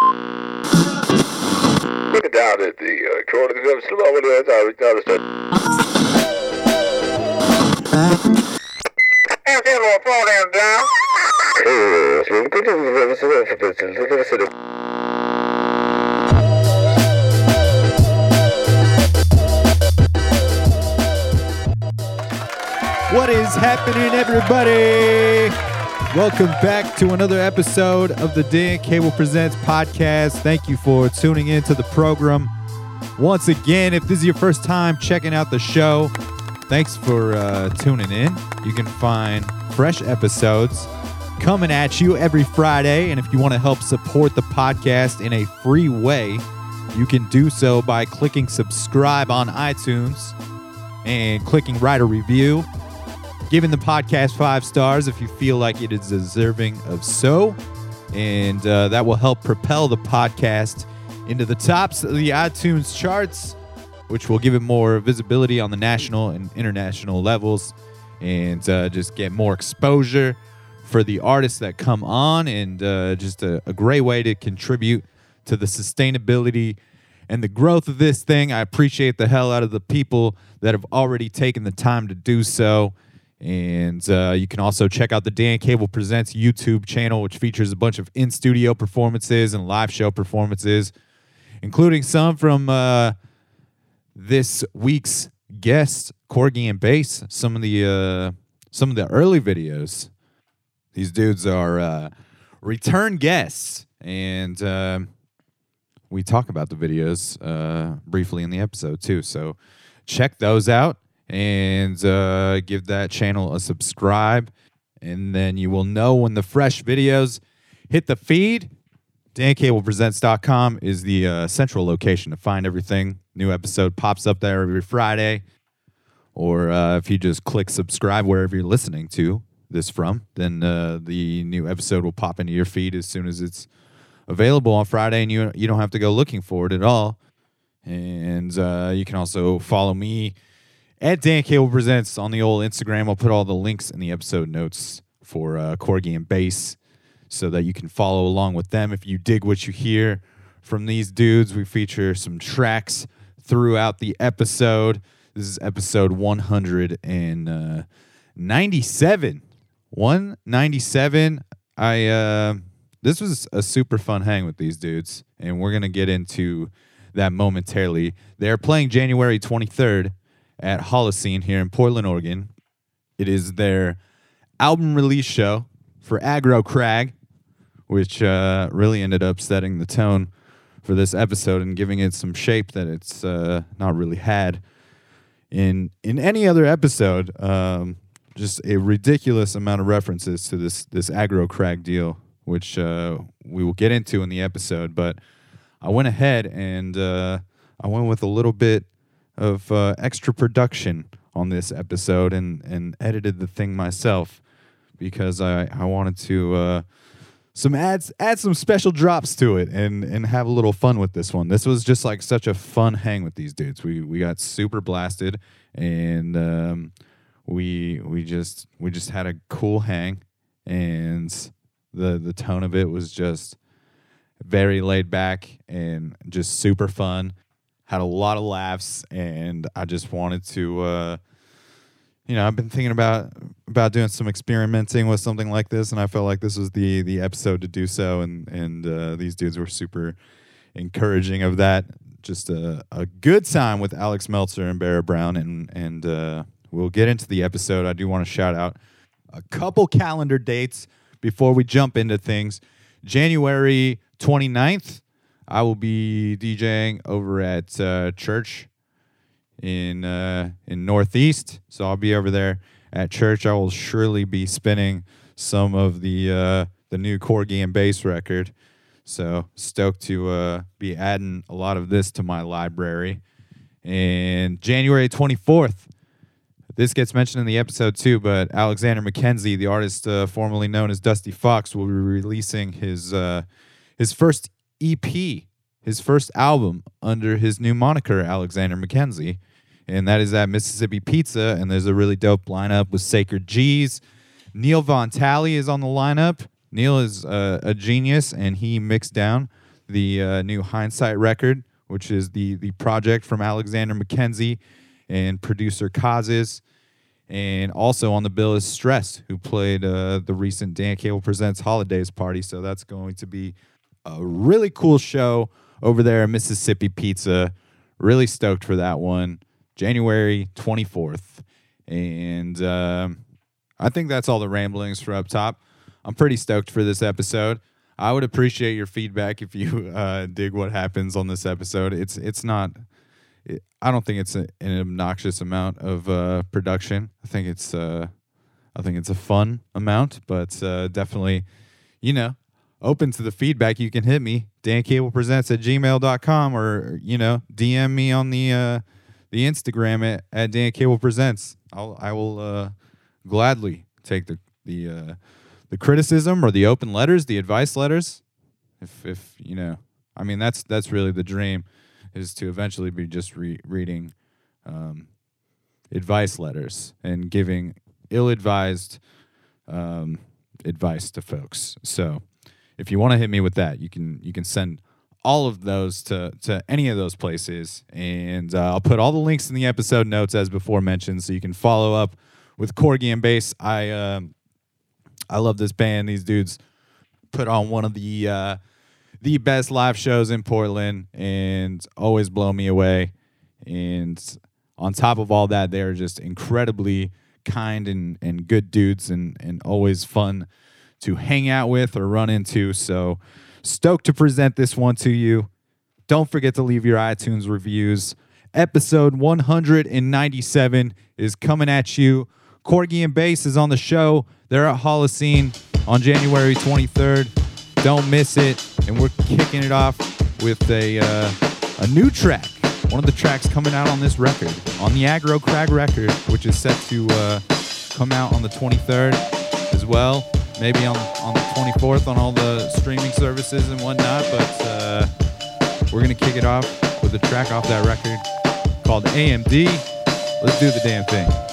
Look it down at the uh, corner of the slow over there. Little phone down, down. What is happening, everybody? Welcome back to another episode of the Dan Cable Presents podcast. Thank you for tuning in to the program. Once again, if this is your first time checking out the show, thanks for uh, tuning in. You can find fresh episodes coming at you every Friday. And if you want to help support the podcast in a free way, you can do so by clicking subscribe on iTunes and clicking write a review giving the podcast five stars if you feel like it is deserving of so. And uh, that will help propel the podcast into the tops of the iTunes charts, which will give it more visibility on the national and international levels and uh, just get more exposure for the artists that come on and uh, just a, a great way to contribute to the sustainability and the growth of this thing. I appreciate the hell out of the people that have already taken the time to do so. And uh, you can also check out the Dan Cable Presents YouTube channel, which features a bunch of in studio performances and live show performances, including some from uh, this week's guest, Corgi and Bass. Some of the uh, some of the early videos. These dudes are uh, return guests, and uh, we talk about the videos uh, briefly in the episode too. So check those out and uh, give that channel a subscribe, and then you will know when the fresh videos hit the feed. DanCablePresents.com is the uh, central location to find everything. New episode pops up there every Friday. Or uh, if you just click subscribe wherever you're listening to this from, then uh, the new episode will pop into your feed as soon as it's available on Friday, and you you don't have to go looking for it at all. And uh, you can also follow me at Dan Cable Presents on the old Instagram. I'll put all the links in the episode notes for uh, Corgi and Bass so that you can follow along with them. If you dig what you hear from these dudes, we feature some tracks throughout the episode. This is episode 197. 197. I uh this was a super fun hang with these dudes, and we're gonna get into that momentarily. They're playing January 23rd at Holocene here in Portland, Oregon. It is their album release show for Aggro Crag, which uh, really ended up setting the tone for this episode and giving it some shape that it's uh, not really had in in any other episode. Um, just a ridiculous amount of references to this this aggro crag deal, which uh, we will get into in the episode. But I went ahead and uh, I went with a little bit of uh, extra production on this episode and and edited the thing myself because I I wanted to. Uh, some ads add some special drops to it and and have a little fun with this one. This was just like such a fun hang with these dudes. We we got super blasted and um, we we just we just had a cool hang and the the tone of it was just very laid back and just super fun. Had a lot of laughs and I just wanted to uh you know, I've been thinking about about doing some experimenting with something like this, and I felt like this was the the episode to do so. And and uh, these dudes were super encouraging of that. Just a, a good time with Alex Meltzer and Barra Brown, and and uh, we'll get into the episode. I do want to shout out a couple calendar dates before we jump into things. January 29th, I will be DJing over at uh, church in uh, in Northeast. So I'll be over there at church. I will surely be spinning some of the uh, the new Corgi and bass record. So stoked to uh, be adding a lot of this to my library. And January 24th, this gets mentioned in the episode too, but Alexander McKenzie, the artist uh, formerly known as Dusty Fox, will be releasing his uh, his first EP, his first album under his new moniker, Alexander McKenzie, and that is at Mississippi Pizza. And there's a really dope lineup with Sacred G's. Neil Von Talley is on the lineup. Neil is uh, a genius, and he mixed down the uh, new Hindsight record, which is the the project from Alexander McKenzie and producer Kazis. And also on the bill is Stress, who played uh, the recent Dan Cable Presents Holidays party. So that's going to be a really cool show over there at Mississippi Pizza. Really stoked for that one. January 24th. And um, I think that's all the ramblings for up top. I'm pretty stoked for this episode. I would appreciate your feedback if you uh, dig what happens on this episode. It's it's not. It, I don't think it's a, an obnoxious amount of uh, production. I think it's uh, I think it's a fun amount, but uh, definitely, you know, open to the feedback. You can hit me Dan Cable Presents at gmail.com or you know DM me on the uh, the Instagram at, at Dan Cable Presents. I'll I will uh, gladly take the the uh, the criticism or the open letters, the advice letters. If if you know, I mean that's that's really the dream, is to eventually be just re- reading um, advice letters and giving ill-advised um, advice to folks. So if you want to hit me with that, you can you can send all of those to to any of those places, and uh, I'll put all the links in the episode notes as before mentioned, so you can follow up with Corgi and Bass. I um, I love this band. These dudes put on one of the uh, the best live shows in Portland, and always blow me away. And on top of all that, they're just incredibly kind and, and good dudes, and and always fun to hang out with or run into. So stoked to present this one to you. Don't forget to leave your iTunes reviews. Episode 197 is coming at you. Corgi and Bass is on the show. They're at Holocene on January 23rd. Don't miss it. And we're kicking it off with a uh, a new track. One of the tracks coming out on this record, on the Aggro Crag record, which is set to uh, come out on the 23rd as well. Maybe on, on the 24th on all the streaming services and whatnot. But uh, we're going to kick it off with a track off that record called AMD. Let's do the damn thing.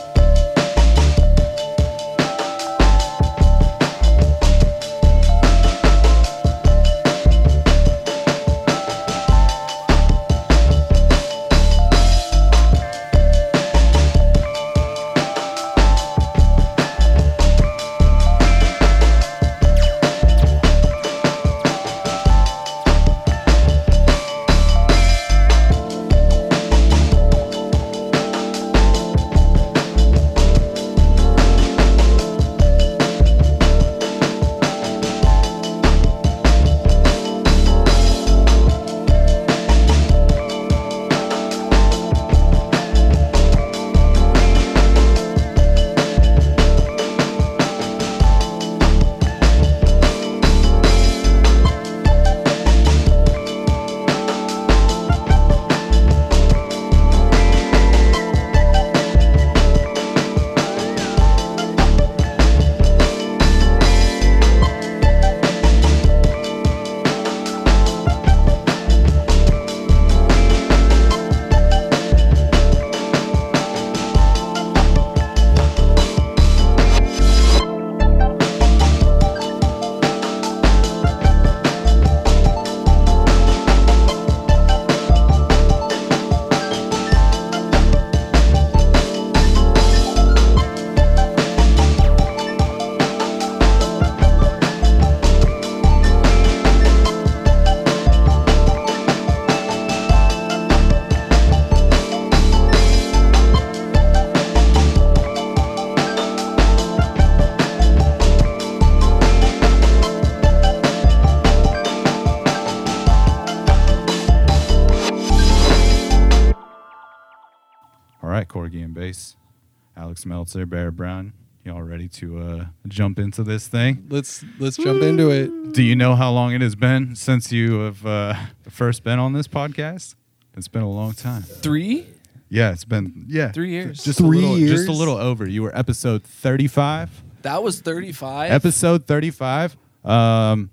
Alex Meltzer, Bear Brown. Y'all ready to uh, jump into this thing? Let's let's jump into it. Do you know how long it has been since you have uh, first been on this podcast? It's been a long time. Three? Yeah, it's been yeah Three years. Just Three a little, just a little over. You were episode thirty-five. That was 35. Episode thirty-five. Um,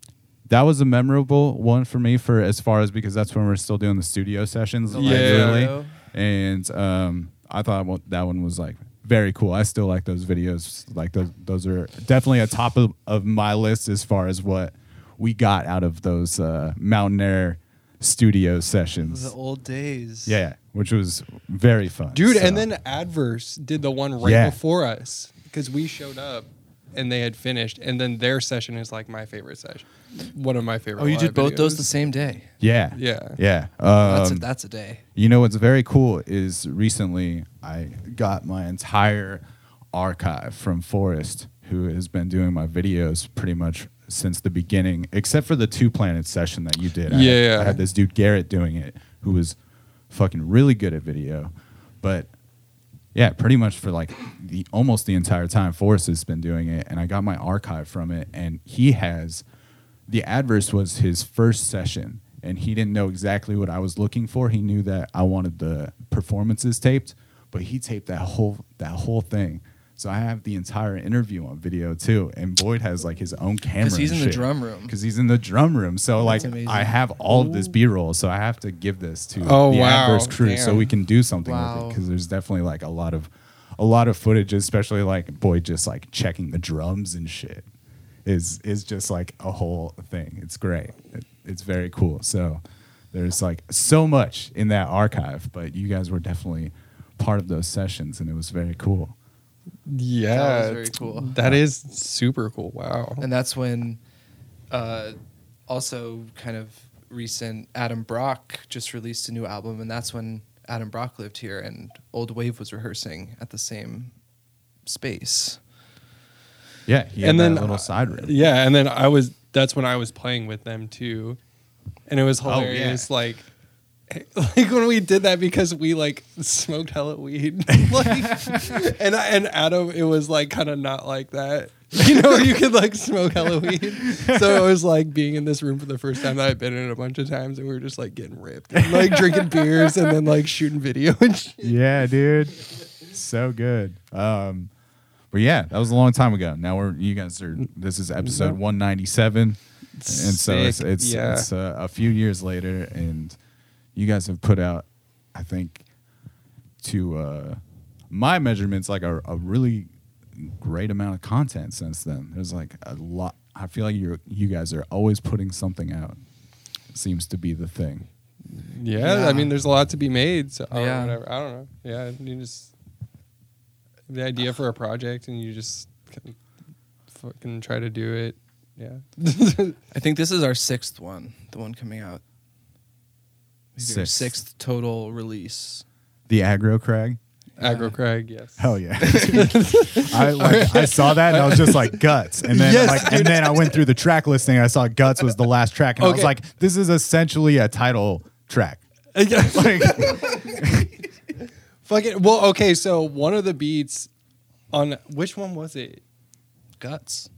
that was a memorable one for me for as far as because that's when we're still doing the studio sessions Yeah. regularly, and um, I thought wa- that one was like very cool. I still like those videos. Like those, those are definitely a top of, of my list as far as what we got out of those uh, Mountain Air studio sessions. The old days. Yeah, which was very fun, Dude, So- and then Adverse did the one right Yeah. before us because we showed up and they had finished, and then their session is like my favorite session, one of my favorite. Oh, you did both those videos? videos. the same day. yeah, Yeah. yeah. That's a, Um, that's a day. You know what's very cool is recently I got my entire archive from Forrest, who has been doing my videos pretty much since the beginning, except for the two planet session that you did. I had- Yeah. I had this dude Garrett doing it, who was fucking really good at video, but yeah, pretty much for like the almost the entire time Forrest has been doing it, and I got my archive from it, and he has the adverse was his first session, and he didn't know exactly what I was looking for. He knew that I wanted the performances taped, but he taped that whole that whole thing. So I have the entire interview on video too, and Boyd has like his own camera. Because he's in the drum room. Because he's in the drum room. So like amazing. I have all of this B roll, so I have to give this to Oh, the wow. adverse crew so we can do something with it. Because there's definitely like a lot of a lot of footage, especially like Boyd just like checking the drums and shit. Is is just like a whole thing. It's great. It, it's very cool. So there's like so much in that archive, but you guys were definitely part of those sessions, and it was very cool. Yeah, That was very cool. That is super cool. Wow. And that's when, uh, also kind of recent, Adam Brock just released a new album, and that's when Adam Brock lived here, and Old Wave was rehearsing at the same space. Yeah, he had And that then, little uh, side room. Yeah, and then I was that's when I was playing with them too. And it was Oh, yeah. hilarious like like when we did that because we like smoked hella weed. like and I, and Adam it was like kind of not like that. You know, you could like smoke hella weed. So it was like being in this room for the first time that I've been in a bunch of times and we were just like getting ripped. And, like drinking beers and then like shooting video and shit. yeah, dude. So good. Um, but yeah, that was a long time ago. Now we're you guys are. This is episode one ninety seven, and so it's it's, Yeah. it's uh, a few years later, and you guys have put out, I think, to uh, my measurements, like a, a really great amount of content since then. There's like a lot. I feel like you you guys are always putting something out. Seems to be the thing. Yeah, Yeah. I mean, there's a lot to be made. So or Yeah. whatever. I don't know. Yeah, you just the idea for a project, and you just can fucking try to do it. Yeah. I think this is our sixth one, the one coming out. Maybe our Sixth. sixth total release. The aggro crag. Aggro Craig, yes. Hell yeah! I like, I saw that and I was just like guts, and then Yes, like and then I went through the track listing. I saw guts was the last track, and I was Okay. like, this is essentially a title track. Uh, yeah. Like, Fucking well, okay. So one of the beats on which one was it? Guts.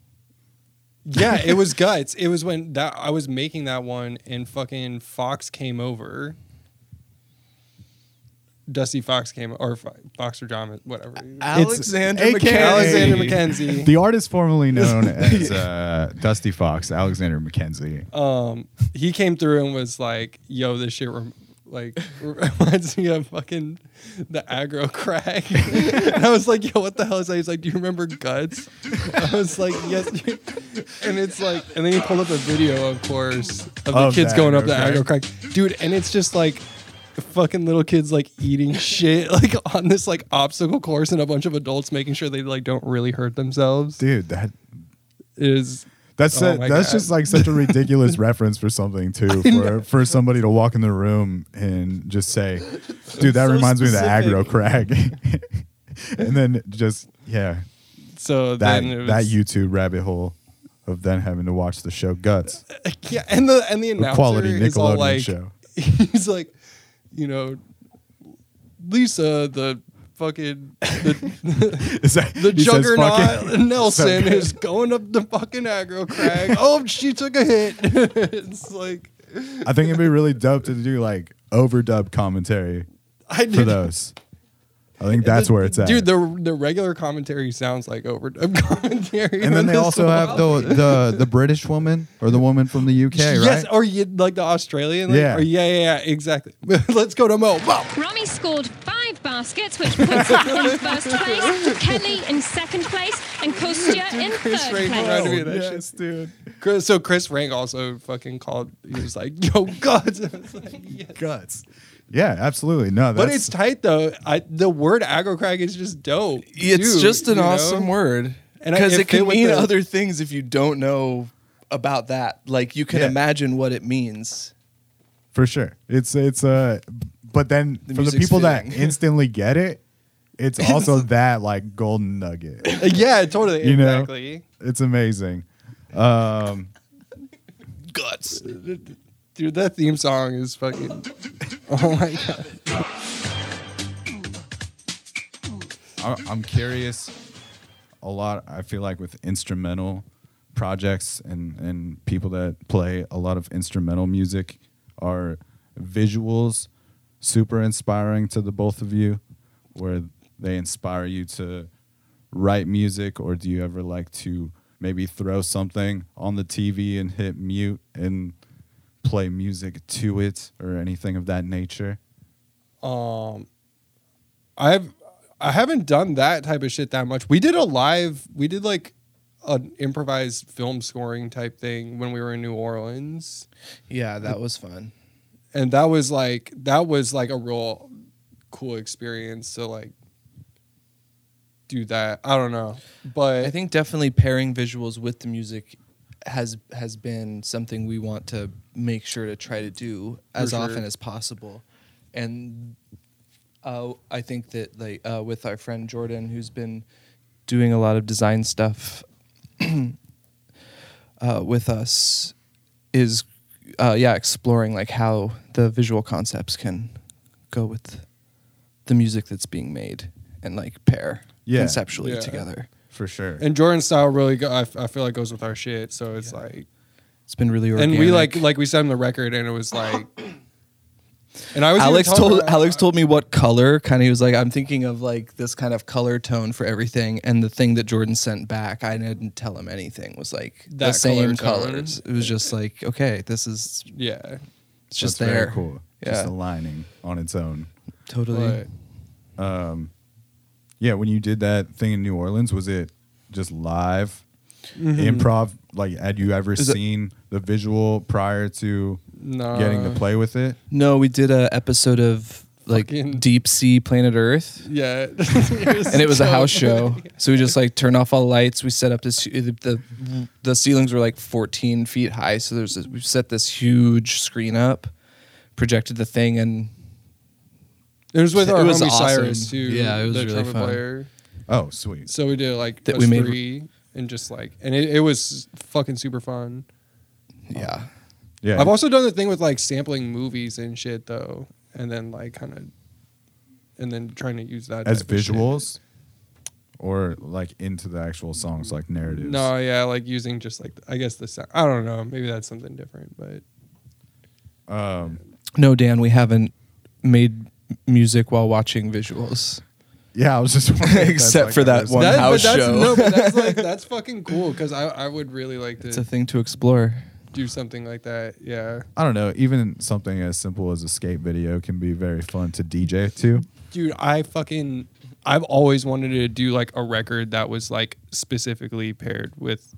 Yeah, it was guts. It was when that I was making that one, and fucking Fox came over. Dusty Fox came, or Fox or John, whatever. Alexander AKA McKenzie. Alexander McKenzie. the artist formerly known as uh, Dusty Fox, Alexander McKenzie. um, he came through and was like, "Yo, this shit rem- like reminds me of fucking the aggro crack." and I was like, "Yo, what the hell is that?" He's like, "Do you remember Guts?" I was like, "Yes." dude." And it's like, and then he pulled up a video, of course, of the Of kids the going up aggro the crack. aggro crack, dude. And it's just like. Fucking little kids like eating shit like on this like obstacle course and a bunch of adults making sure they like don't really hurt themselves Dude, that is that's Oh a- that's God. just like such a ridiculous reference for something too. For for somebody to walk in the room and just say, "Dude, that So reminds me of the aggro crag," and then just yeah, so that then it that YouTube rabbit hole of then having to watch the show Guts, Yeah, and the and the announcer quality is all Nickelodeon like, show. he's like, you know, Lisa, the fucking the, Is that- the juggernaut fucking- Nelson so is going up the fucking aggro crag. oh, she took a hit. it's like I think it'd be really dope to do like overdub commentary I for those. I think that's where it's at, Dude, the the regular commentary sounds like overdub commentary. and then they also have the the the British woman or the woman from the UK, Yes, right? or you like the Australian. Like, Yeah. Or yeah, yeah, yeah, exactly. Let's go to Mo. Mo. Rami scored five baskets, which puts him in first place, Kelly in second place, and Kostya in Chris third Rank place. tried to be that yes, shit. dude. Chris, so Chris Rank also fucking called. He was like, "Yo, guts." I was like, yes. Guts. Yeah, absolutely. No, that's, But it's tight though. I the word aggro crag is just dope. It's too, just an you know? awesome word. And I- Because it it can fit with mean the- other things if you don't know about that. Like you can Yeah. imagine what it means. for sure. It's it's uh but then The for the music's people that fitting. instantly get it, it's also that like golden nugget. Yeah, totally. You know? exactly. It's amazing. Um Guts. Dude, that theme song is fucking. Oh my god. I- I'm curious. A lot. I feel like with instrumental projects and and people that play a lot of instrumental music, are visuals super inspiring to the both of you, where they inspire you to write music, or do you ever like to maybe throw something on the TV and hit mute and play music to it, or anything of that nature? Um, I've I haven't done that type of shit that much. We did a live. We did like an improvised film scoring type thing when we were in New Orleans, Yeah, that was fun. And that was like that was like a real cool experience to like do that. I don't know, but I think definitely pairing visuals with the music has has been something we want to make sure to try to do as sure. often as possible. And uh, I think that like uh, with our friend Jordan, who's been doing a lot of design stuff uh, with us, is uh, yeah exploring like how the visual concepts can go with the music that's being made and like pair Yeah. conceptually Yeah. together. For sure. and Jordan style really go, I, f- I feel like goes with our shit. So it's Yeah. like It's been really organic. and we like like we said on the record, and it was like. And I was Alex told about- Alex told me what color. Kind of, he was like, "I'm thinking of like this kind of color tone for everything." And the thing that Jordan sent back, I didn't tell him anything. Was like the same color tone. colors. It was just like, okay, this is yeah, it's just That's there. Very cool. Just aligning on its own. Totally. but Um, yeah, when you did that thing in New Orleans, was it just live Mm-hmm. improv? Like, had you ever Is it- seen the visual prior to no, getting to play with it? No, we did a episode of like Fucking- Deep Sea Planet Earth. Yeah, and it was a house show. So we just like turned off all the lights. We set up this the the, the ceilings were like 14 feet high. So there's this, we set this huge screen up, projected the thing, and It was with It our was homie awesome. Cyrus too. Yeah, it was the really trumpet fun. player. Oh, sweet. So we did like That that we we made- three and just like and it, it was fucking super fun. yeah, Yeah. I've also done the thing with like sampling movies and shit though, and then like kind of, and then trying to use that as type of shit. visuals or like into the actual songs, like narratives. No, yeah, like using just like I guess the sound. I don't know. Maybe that's something different, but Um, no, Dan, we haven't made music while watching visuals. yeah, I was just wondering Except like, for that one That- house but that's, show. No, but that's like that's fucking cool because I I would really like to. It's a thing to explore. Do something like that. Yeah, I don't know. Even something as simple as a skate video can be very fun to DJ to. dude, I fucking I've always wanted to do like a record that was like specifically paired with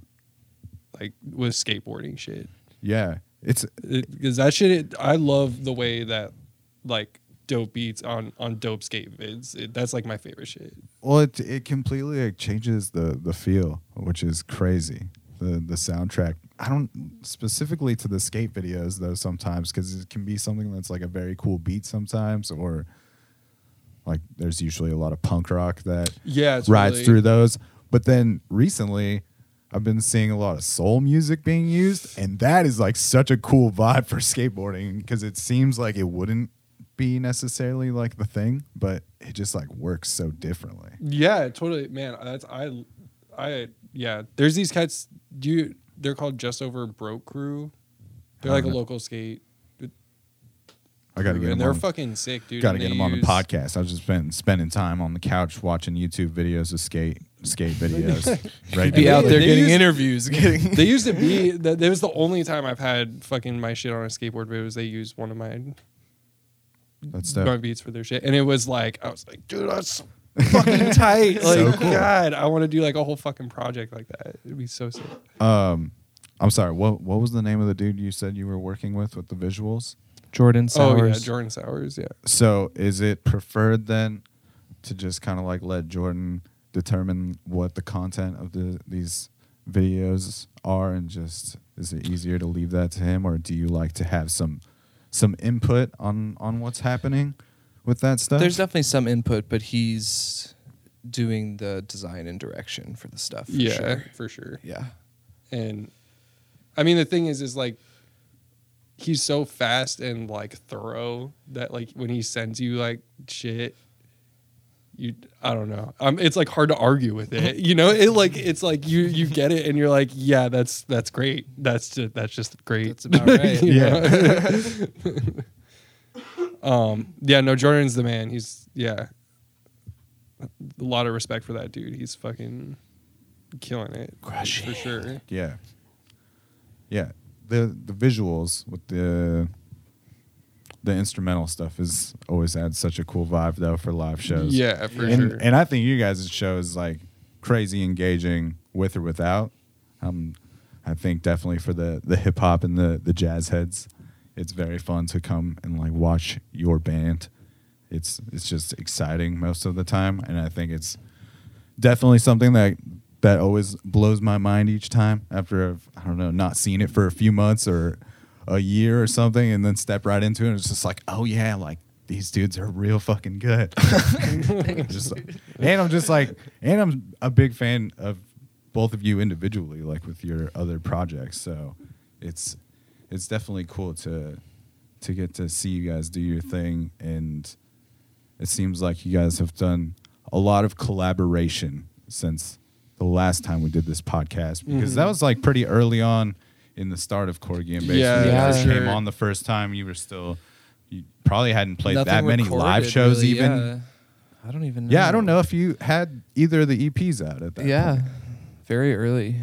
like with skateboarding shit. Yeah, it's because that shit i love the way that like dope beats on on dope skate vids it, that's like my favorite shit Well, it it completely like changes the the feel, which is crazy. The the soundtrack. I don't specifically to the skate videos though sometimes because it can be something that's like a very cool beat sometimes, or like there's usually a lot of punk rock that yeah rides really- through those. But then recently, I've been seeing a lot of soul music being used, and that is like such a cool vibe for skateboarding because it seems like it wouldn't be necessarily like the thing, but it just like works so differently. yeah totally man that's i i yeah there's these cats do you they're called just over broke crew they're like a local skate I got to get and them they're on. fucking sick dude Got to and get them on the use- podcast. I've just been spending time on the couch watching YouTube videos of skate skate videos. right Be out there they getting use- interviews, getting they used to be that that was the only time i've had fucking my shit on a skateboard videos they used one of my That's my dope. beats for their shit, and it was like I was like, dude, that's fucking tight. Like, God, I want to do like a whole fucking project like that. It'd be so sick. Um, I'm sorry. What what was the name of the dude you said you were working with with the visuals? Jordan Sowers. Oh yeah, Jordan Sowers. Yeah. So is it preferred then to just kind of like let Jordan determine what the content of the these videos are, and just is it easier to leave that to him, or do you like to have some some input on on what's happening with that stuff? There's definitely some input, but he's doing the design and direction for the stuff. For yeah, sure. for sure. Yeah. And I mean, the thing is, is like he's so fast and like thorough that like when he sends you like shit, you I don't know. Um, it's like hard to argue with it. You know, it like it's like you you get it and you're like, yeah, that's that's great. That's just that's just great. That's about right. You know? um. Yeah. No. Jordan's the man. He's yeah. A lot of respect for that dude. He's fucking killing it Crushing. for sure. yeah, yeah. The the visuals with the the instrumental stuff is always adds such a cool vibe though for live shows. Yeah, for and, sure. and I think you guys' show is like crazy engaging with or without. Um, I think definitely for the the hip hop and the the jazz heads, it's very fun to come and like watch your band. It's it's just exciting most of the time, and I think it's definitely something that that always blows my mind each time after I've I don't know not seen it for a few months or a year or something, and then step right into it. And it's just like, oh yeah, like these dudes are real fucking good. just, and I'm just like, and I'm a big fan of both of you individually, like with your other projects. So it's it's definitely cool to to get to see you guys do your thing, and it seems like you guys have done a lot of collaboration since the last time we did this podcast because that mm-hmm. was like pretty early on in the start of Corgi and Bass. Yeah, yeah, for came on the first time. You were still you probably hadn't played Nothing that many live shows really, even. Yeah. I don't even know. Yeah, I don't know if you had either of the EPs out at that. Time. Yeah. point. Very early.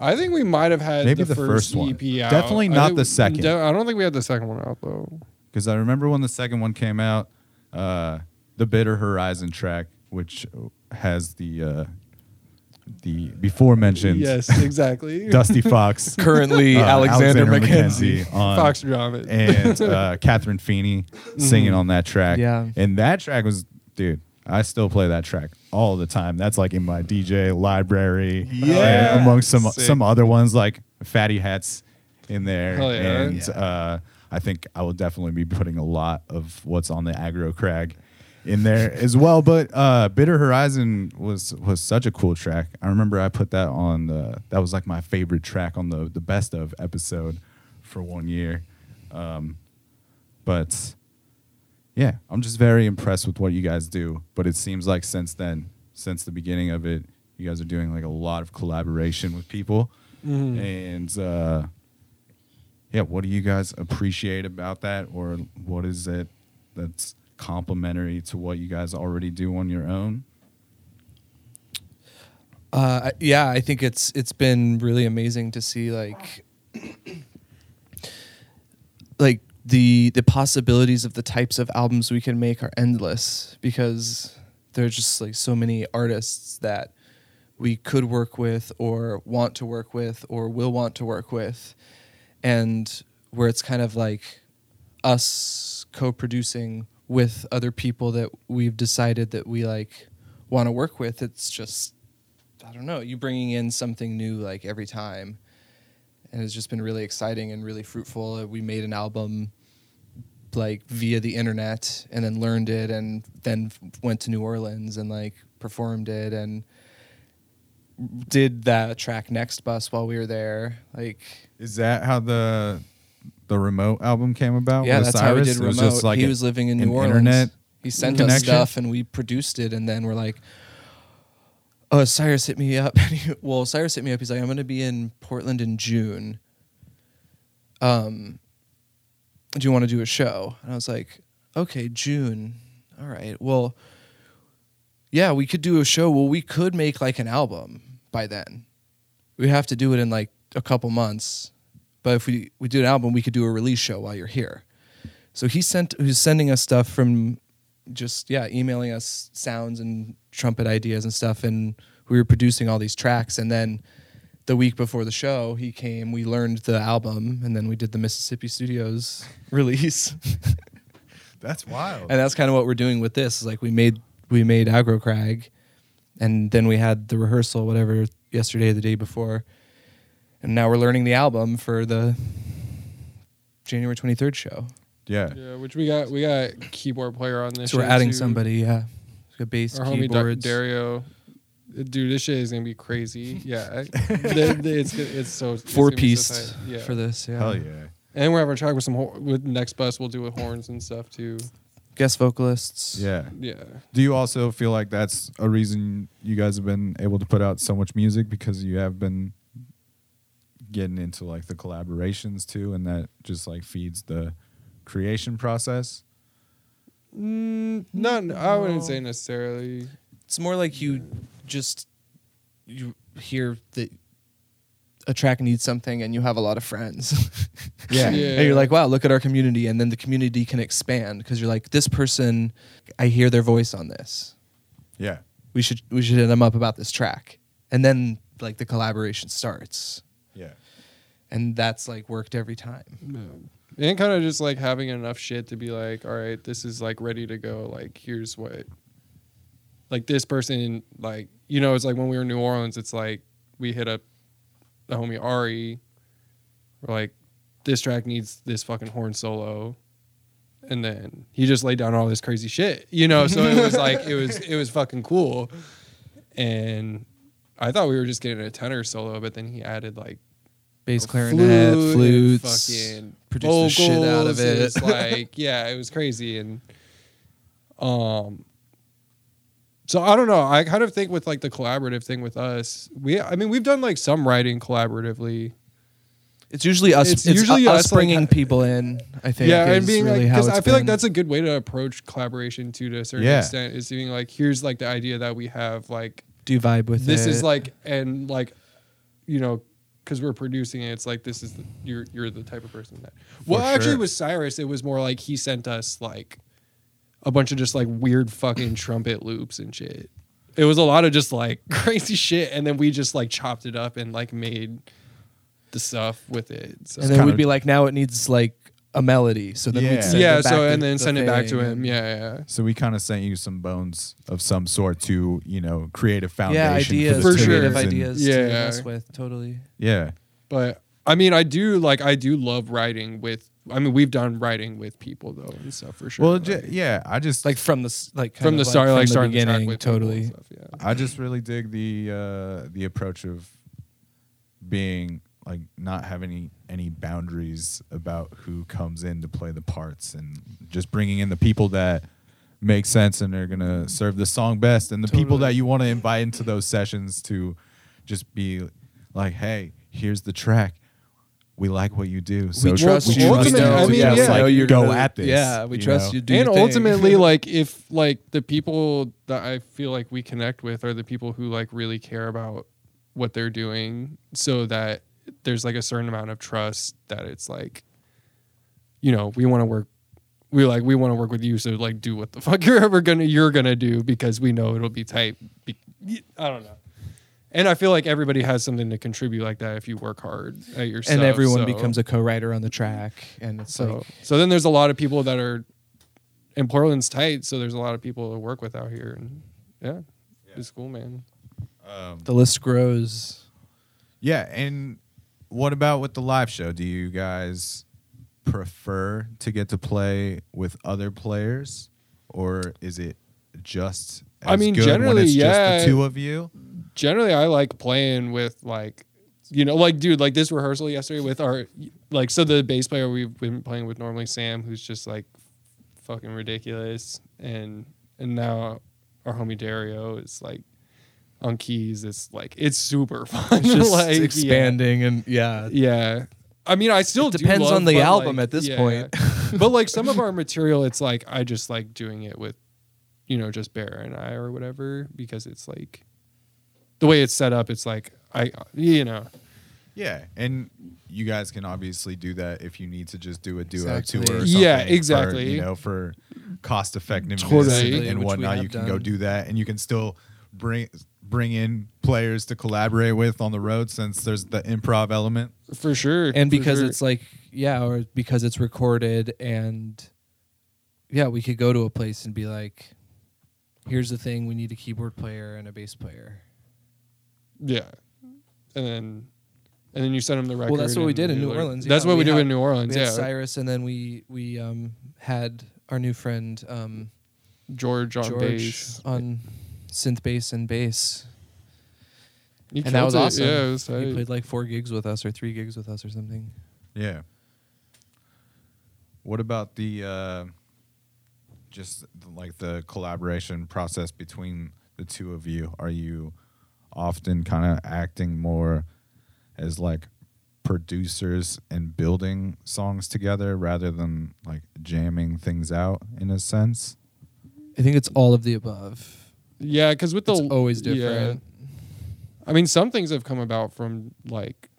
I think we might have had Maybe the, the first, first one. EP out. Definitely not think- the second. de- I don't think we had the second one out though. because I remember when the second one came out, uh, the Bitter Horizon track, which has the uh, the before mentioned Yes, exactly. Dusty Fox, Currently, uh, Alexander, McKenzie McKenzie. on Fox Drum and uh, Catherine Feeny singing on that track. Yeah. and that track was, dude. I still play that track all the time. That's like in my DJ library. Yeah. and among some Sick. some other ones like Fatty Hats in there. Hell yeah. And uh, I think I will definitely be putting a lot of what's on the aggro crag in there as well. But uh, Bitter Horizon was was such a cool track. I remember I put that on the that was like my favorite track on the the best of episode for one year. Um, but yeah, I'm just very impressed with what you guys do. But it seems like since then, since the beginning of it, you guys are doing like a lot of collaboration with people. And uh, yeah, what do you guys appreciate about that, or what is it that's complementary to what you guys already do on your own? Uh, yeah, I think it's it's been really amazing to see like like the the possibilities of the types of albums we can make are endless because there's just like so many artists that we could work with or want to work with or will want to work with. And where it's kind of like us co-producing with other people that we've decided that we like want to work with it's just i don't know you bringing in something new like every time and it's just been really exciting and really fruitful Uh, we made an album like via the internet and then learned it and then went to new orleans and like performed it and did that track next bus while we were there like Is that how the the remote album came about? yeah, that's how we Cyrus? did It was just like he a- was living in New Orleans. internet he sent us stuff, and we produced it. And then we're like, "Oh, Cyrus hit me up." Well, Cyrus hit me up. He's like, "I'm going to be in Portland in June. Um, do you want to do a show?" And I was like, "Okay, June. All right. Well, yeah, we could do a show. Well, we could make like an album by then. We have to do it in like a couple months." But if we we do an album, we could do a release show while you're here. So he sent who's sending us stuff from just yeah, emailing us sounds and trumpet ideas and stuff and we were producing all these tracks and then the week before the show, he came, we learned the album and then we did the Mississippi Studios release. That's wild. and that's kind of what we're doing with this. Is like we made we made Aggro Crag, and then we had the rehearsal, whatever, yesterday, or the day before, and now we're learning the album for the January twenty third show. yeah. Yeah, which we got we got keyboard player on this. So we're adding too. somebody, yeah, we got bass, Our homie Da- Dario. Uh, dude, this shit is gonna be crazy. Yeah, The- the- it's it's so it's Four gonna so piece. Yeah, for this. Yeah, Hell yeah. and we're having a track with some hor- with next bus. We'll do with horns and stuff too. guest vocalists. Yeah. Yeah, Do you also feel like that's a reason you guys have been able to put out so much music because you have been getting into like the collaborations too, and that just like feeds the creation process? Mm, not I wouldn't say necessarily. It's more like you just you hear that a track needs something and you have a lot of friends. Yeah. Yeah. And you're like, wow, look at our community. And then the community can expand because you're like, this person, I hear their voice on this. Yeah. We should we should hit them up about this track. And then like the collaboration starts. Yeah. And that's like worked every time. And kind of just like having enough shit to be like, all right, this is like ready to go. Like, here's what, like this person, like you know, it's like when we were in New Orleans, it's like we hit up the homie Ari. We're like, this track needs this fucking horn solo, and then he just laid down all this crazy shit, you know. So it was like it was it was fucking cool, and I thought we were just getting a tenor solo, but then he added like Bass a clarinet, flute and flutes, fucking produced the shit out of it. It's like, yeah, it was crazy. And um so I don't know. I kind of think with like the collaborative thing with us, we I mean we've done like some writing collaboratively. It's usually us. It's It's, usually us, us, bringing ha- people in. I think. yeah, and being really like how because it's I feel like that's a good way to approach collaboration too to a certain Yeah. extent is being like here's like the idea that we have like do vibe with this it. is like and like you know because we're producing it it's like this is the, you're you're the type of person that well For actually with cyrus it was more like he sent us like a bunch of just like weird fucking trumpet loops and shit. It was a lot of just like crazy shit and then we just like chopped it up and like made the stuff with it so and then we'd be like, now it needs like a melody. So then Yeah. we'd send yeah it back so the- and then the send it back to thing him yeah yeah So we kind of sent you some bones of some sort to, you know, create a foundation. Yeah, ideas, for, the For sure. creative and- ideas Yeah. to mess with. Totally. Yeah. but i mean i do like i do love writing with i mean we've done writing with people though and stuff for sure Well, like- j- yeah, I just Like from the s- like kind from of the start, like, from starting the the track beginning. with people and Totally. stuff, yeah. I just really dig the uh the approach of being like not having any any boundaries about who comes in to play the parts and just bringing in the people that make sense and are going to serve the song best and the people that you want to invite into those sessions to just be like hey here's the track we like what you do so we trust well, you. ultimately, we know, I mean, yeah, yeah. like, know you're go gonna- at this Yeah, we you trust know? you. Do and your thing. ultimately, like if like the people that I feel like we connect with are the people who like really care about what they're doing, so that there's like a certain amount of trust that it's like, you know, we want to work. We like we want to work with you, so like do what the fuck you're ever gonna you're gonna do because we know it'll be tight. Be, I don't know. And I feel like everybody has something to contribute like that if you work hard at your stuff. and everyone so- becomes a co-writer on the track, and it's so like so then there's a lot of people that are and Portland's tight, so there's a lot of people to work with out here and yeah. It's cool, man. Um, the list grows. Yeah, and what about with the live show? Do you guys prefer to get to play with other players, or is it just? I mean, good when generally, it's yeah. just the two of you. Generally I like playing with like you know, like dude, like this rehearsal yesterday with our like so the bass player we've been playing with normally Sam, who's just like fucking ridiculous, and and now our homie Dario is like on keys. It's like it's super fun. It's just like, yeah. expanding, and yeah, Yeah. I mean, I still It do depends love, on the album like, at this yeah. point. but like some of our material, it's like I just like doing it with, you know, just Bear and I or whatever because it's like the way it's set up. It's like I, you know, Yeah, and you guys can obviously do that if you need to just do a duo Exactly. tour. Or something Yeah, for, exactly. you know, for cost effectiveness Totally. and Which we whatnot, you can go do that, and you can still bring bring in players to collaborate with on the road since there's the improv element. for sure. and for because sure. it's like yeah or because it's recorded and yeah we could go to a place and be like here's the thing we need a keyboard player and a bass player yeah, and then and then you send them the record. well that's what we did in new like- orleans That's yeah. what we, did had- in New Orleans. Yeah, cyrus and then we we um had our new friend um George on george bass. on synth bass and bass He and that was it. awesome Yeah, it was he played like four gigs with us or three gigs with us or something Yeah. What about the uh, just like the collaboration process between the two of you? Are you often kind of acting more as like producers and building songs together rather than like jamming things out in a sense? i think it's all of the above yeah, because with the it's always yeah. different I mean, some things have come about from like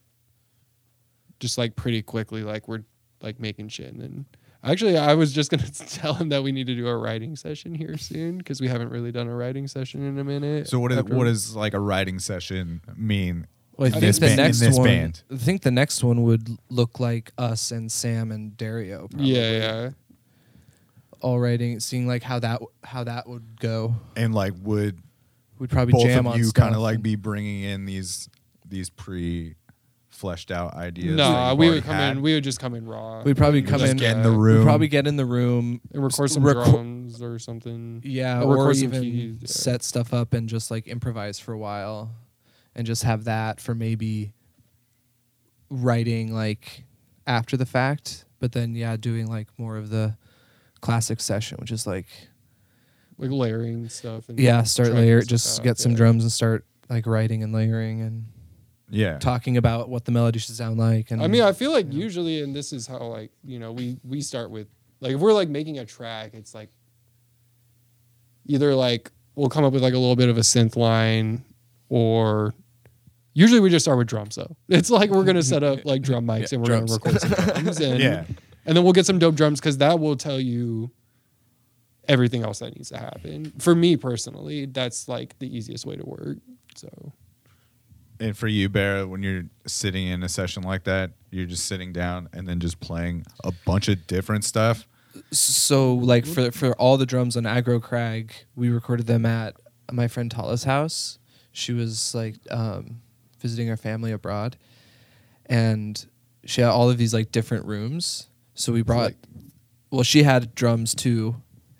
just like pretty quickly, like we're like making shit. And then actually, I was just gonna tell him that we need to do a writing session here soon because we haven't really done a writing session in a minute. So what is, After- what does like a writing session mean? Well, I in think this the band- next this one. band? I think the next one would look like us and Sam and Dario. Probably. Yeah, yeah. All writing, seeing like how that how that would go. And like would We'd probably both jam of on you kind of like be bringing in these these pre fleshed out ideas? No, we would come had? in. We would just come in raw. We'd probably We'd come just in. get in the uh, room. We'd probably get in the room and record some reco- drums or something. Yeah, Or or, even keys, yeah. set stuff up and just like improvise for a while, and just have that for maybe writing like after the fact. But then yeah, doing like more of the classic session, which is like like layering stuff. And yeah, start tracking layer, stuff just out, get some yeah. drums and start like writing and layering and Yeah. talking about what the melody should sound like. And I mean, I feel like yeah. usually, and this is how like you know we we start with like if we're like making a track, it's like either like we'll come up with like a little bit of a synth line, or usually we just start with drums. Though it's like we're gonna set up like drum mics Yeah, and we're drums. gonna record some drums, and Yeah. And then we'll get some dope drums because that will tell you everything else that needs to happen. For me personally, that's like the easiest way to work. So And for you, Barrett, when you're sitting in a session like that, you're just sitting down and then just playing a bunch of different stuff. so like for for all the drums on Aggro Crag, we recorded them at my friend Tala's house. She was like um, visiting her family abroad, and she had all of these like different rooms. So we brought, well, she had drums too,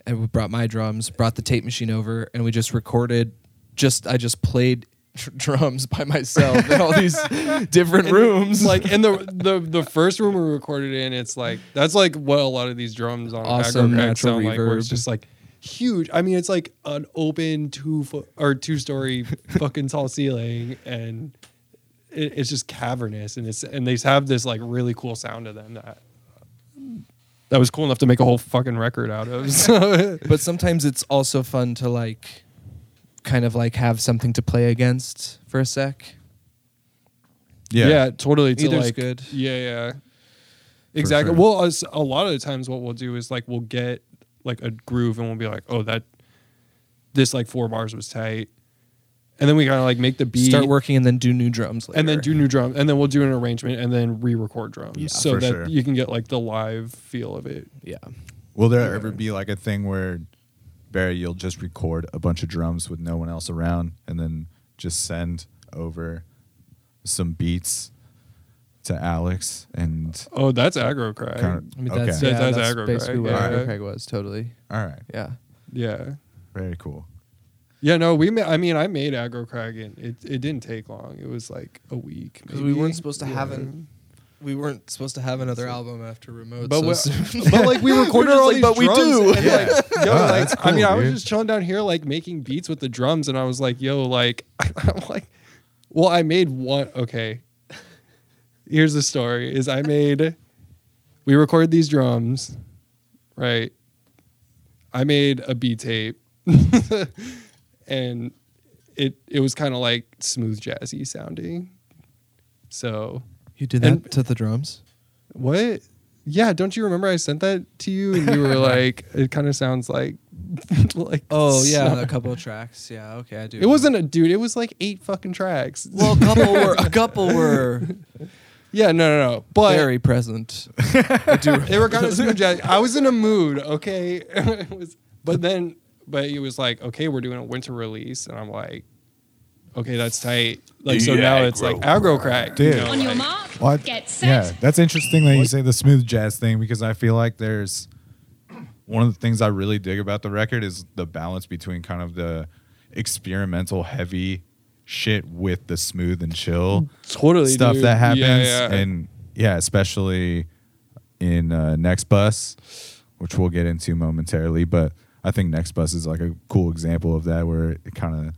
and we brought my drums, brought the tape machine over, and we just recorded. Just I just played tr- drums by myself in all these different rooms. like in the the the first room we recorded in, it's like that's like what a lot of these drums on Awesome Aggro Crag natural sound like, where it's reverb. just like huge. I mean, it's like an open two foot or two story fucking tall ceiling, and it, it's just cavernous, and it's and they have this like really cool sound to them that. That was cool enough to make a whole fucking record out of. So, but sometimes it's also fun to like kind of like have something to play against for a sec. yeah. Yeah, totally. To Either's like, good. Yeah, yeah. Exactly. sure. Well, as a lot of the times, what we'll do is like we'll get like a groove, and we'll be like, "Oh, that this like four bars was tight," and then we kind of like make the beat, Start working and then do new drums later. and then do new drums, and then we'll do an arrangement, and then re-record drums, Yeah, so for that sure. you can get like the live feel of it. yeah. Will there ever be like a thing where Barry, you'll just record a bunch of drums with no one else around and then just send over some beats to Alex and Oh, that's aggro cry. kind I mean Okay. that's, That- yeah, that's that's, aggro basically Crag, what yeah. aggro Crag was totally. all right. Yeah. yeah. Very cool. Yeah, no, we. Ma- I mean, I made aggro crag, and it, it didn't take long. It was like a week Because we weren't supposed to have an we weren't supposed to have another album after remote. But so we- soon. but like we recorded just all like, these "But we do." and, Yeah. like, yo, like that's I mean, cool, I was just chilling down here like making beats with the drums, and I was like, yo, like I'm like, well, I made one. Okay, here's the story: is I made, we recorded these drums, right? I made a B tape, and it it was kind of like smooth jazzy sounding, so You did that And- to the drums? What? Yeah, don't you remember I sent that to you and you were like, it kind of sounds like, like. Oh yeah, a couple of tracks. Yeah, okay, I do. It wasn't a dude. It was like eight fucking tracks. Well, a couple were a couple were yeah, no, no, no. But very present. I do. they were kind of smooth jazz. I was in a mood, okay. it was, but then, but it was like, okay, we're doing a winter release, and I'm like, okay, that's tight. Like so now it's like aggro crag. you Dude. know, On your like- mark, What? get set. Yeah, that's interesting that you say the smooth jazz thing because I feel like there's one of the things I really dig about the record is the balance between kind of the experimental heavy shit with the smooth and chill totally stuff dude. that happens Yeah, yeah. and yeah especially in uh, next bus which we'll get into momentarily but i think next bus is like a cool example of that where it kind of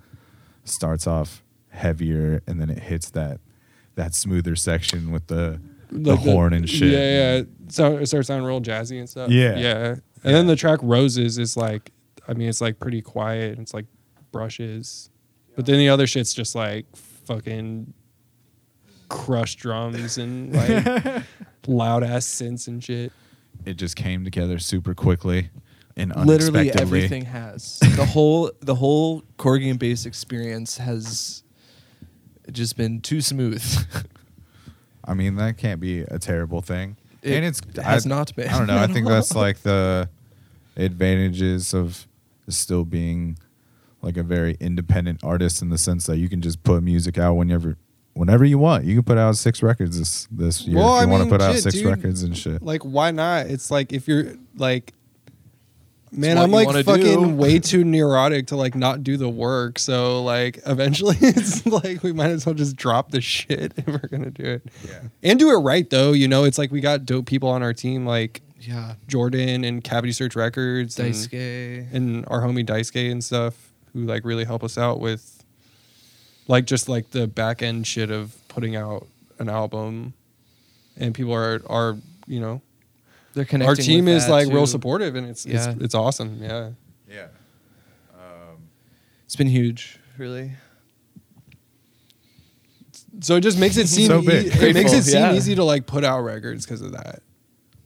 starts off heavier and then it hits that that smoother section with the the Like horn and shit Yeah, yeah. So it starts sounding real jazzy and stuff. Yeah. yeah. And then the track "Roses" is like, I mean, it's like pretty quiet. And it's like brushes, but then the other shit's just like fucking crushed drums and like loud ass synths and shit. it just came together super quickly and Literally everything has the whole the whole Corgi and bass experience has just been too smooth. I mean, that can't be a terrible thing. It and it's has I, not been I don't know. I think all. that's like the advantages of still being like a very independent artist in the sense that you can just put music out whenever whenever you want. You can put out six records this this year Well, if you want to mean, put out six dude. records and shit. Like, why not? It's like if you're like, man, I'm like fucking do. way too neurotic to like not do the work. So like, eventually, it's like we might as well just drop the shit if we're gonna do it. Yeah. and do it right though. You know, it's like we got dope people on our team like yeah, Jordan and Cavity Search Records and, and our homie Daisuke and stuff who like really help us out with like just like the back end shit of putting out an album. And people are are you know They're connecting. our team with is that, like real supportive and it's Yeah. it's it's awesome. Yeah. Yeah. Um, it's been huge, really. So it just makes it seem So ea- big. it makes it seem yeah. easy to like put out records because of that.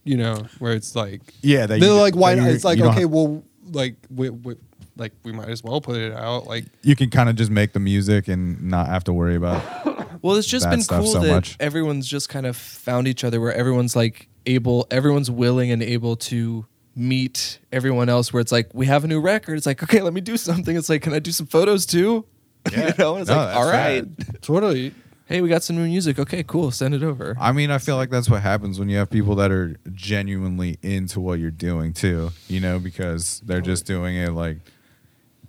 You know, where it's like Yeah, that they're you- like why that not? It's like okay, have- well like we, we like we might as well put it out like you can kind of just make the music and not have to worry about Well, it's just been cool so that much. everyone's just kind of found each other where everyone's like able, everyone's willing and able to meet everyone else. Where it's like, we have a new record. It's like, okay, let me do something. It's like, can I do some photos too? Yeah. you know, it's No, like, all right. totally Hey, we got some new music. Okay, cool. Send it over. I mean, I feel like that's what happens when you have people that are genuinely into what you're doing too. You know, because they're just doing it like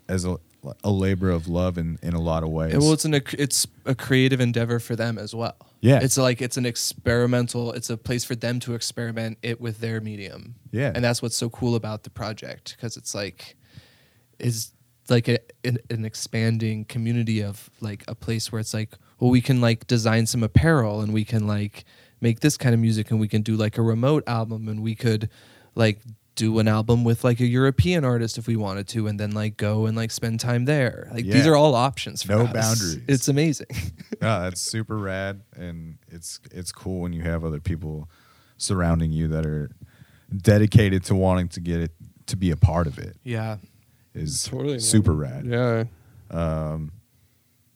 as a, a labor of love in, in a lot of ways. Well, it's an it's a creative endeavor for them as well. Yeah. it's like it's an experimental. It's a place for them to experiment it with their medium. Yeah. and that's what's so cool about the project because it's like is like a, an, an expanding community of like a place where it's like well we can like design some apparel and we can like make this kind of music and we can do like a remote album and we could like do an album with like a European artist if we wanted to and then like go and like spend time there like these are all options for No us. boundaries. it's amazing yeah, that's super rad, and it's it's cool when you have other people surrounding you that are dedicated to wanting to get it to be a part of it. yeah Is Totally, man. super rad. yeah um,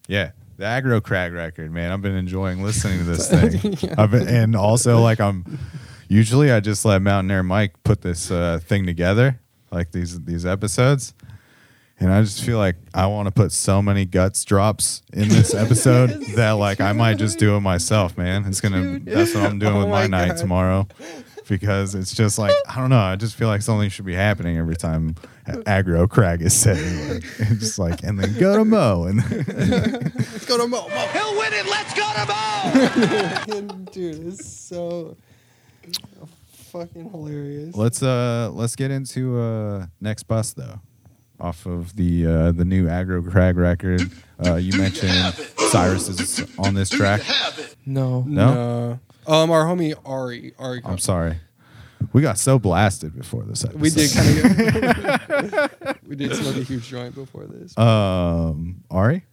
Yeah, the aggro crag record, man. I've been enjoying listening to this thing. I've been, and also like I'm usually I just let Mountaineer Mike put this uh, thing together, like these these episodes. And I just feel like I want to put so many guts drops in this episode that like I might just do it myself, man. It's gonna that's what I'm doing Oh with my, my night God. tomorrow. Because it's just like I don't know. I just feel like something should be happening every time aggro crag is said. Like, it's just like and then go to Mo and let's go to Mo, Mo. He'll win it. Let's go to Mo. dude it's so fucking hilarious Let's uh let's get into uh next bus though. Off of the uh the new aggro crag record. Uh you mentioned Cyrus is on this track. no No? um our homie Ari Ari I'm sorry. We got so blasted before this episode. we did kind of get, we did smoke a huge joint before this um Ari?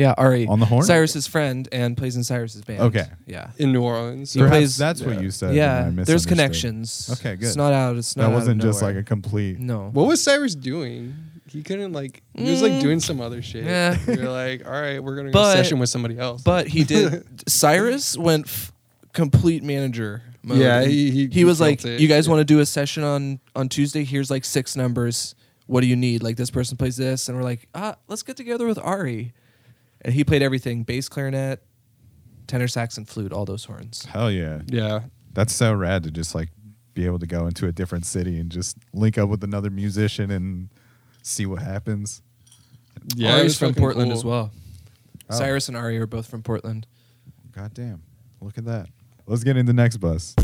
Yeah, Ari On the horn? Cyrus's friend and plays in Cyrus's band. Okay. Yeah. in New Orleans. He Perhaps plays- that's what you said. and I yeah. There's connections. Okay, good. It's not out. It's not. That out of wasn't just like a complete. No. What was Cyrus doing? He couldn't like. He was like Mm. doing some other shit. Yeah. You're like, all right, we're gonna go But- session with somebody else. But he did. Cyrus went f- complete manager. Mode. Yeah, he- he- he was felt like, it, "You guys yeah. want to do a session on on Tuesday? Here's like six numbers. What do you need? Like this person plays this, and we're like, ah, let's get together with Ari, and he played everything: bass, clarinet, tenor sax, and flute. All those horns. Hell yeah. yeah, That's so rad to just like be able to go into a different city and just link up with another musician and see what happens. yeah. it Ari's from Portland cool. as well. Oh. Cyrus and Ari are both from Portland. God damn. Look at that. Let's get into the next bus.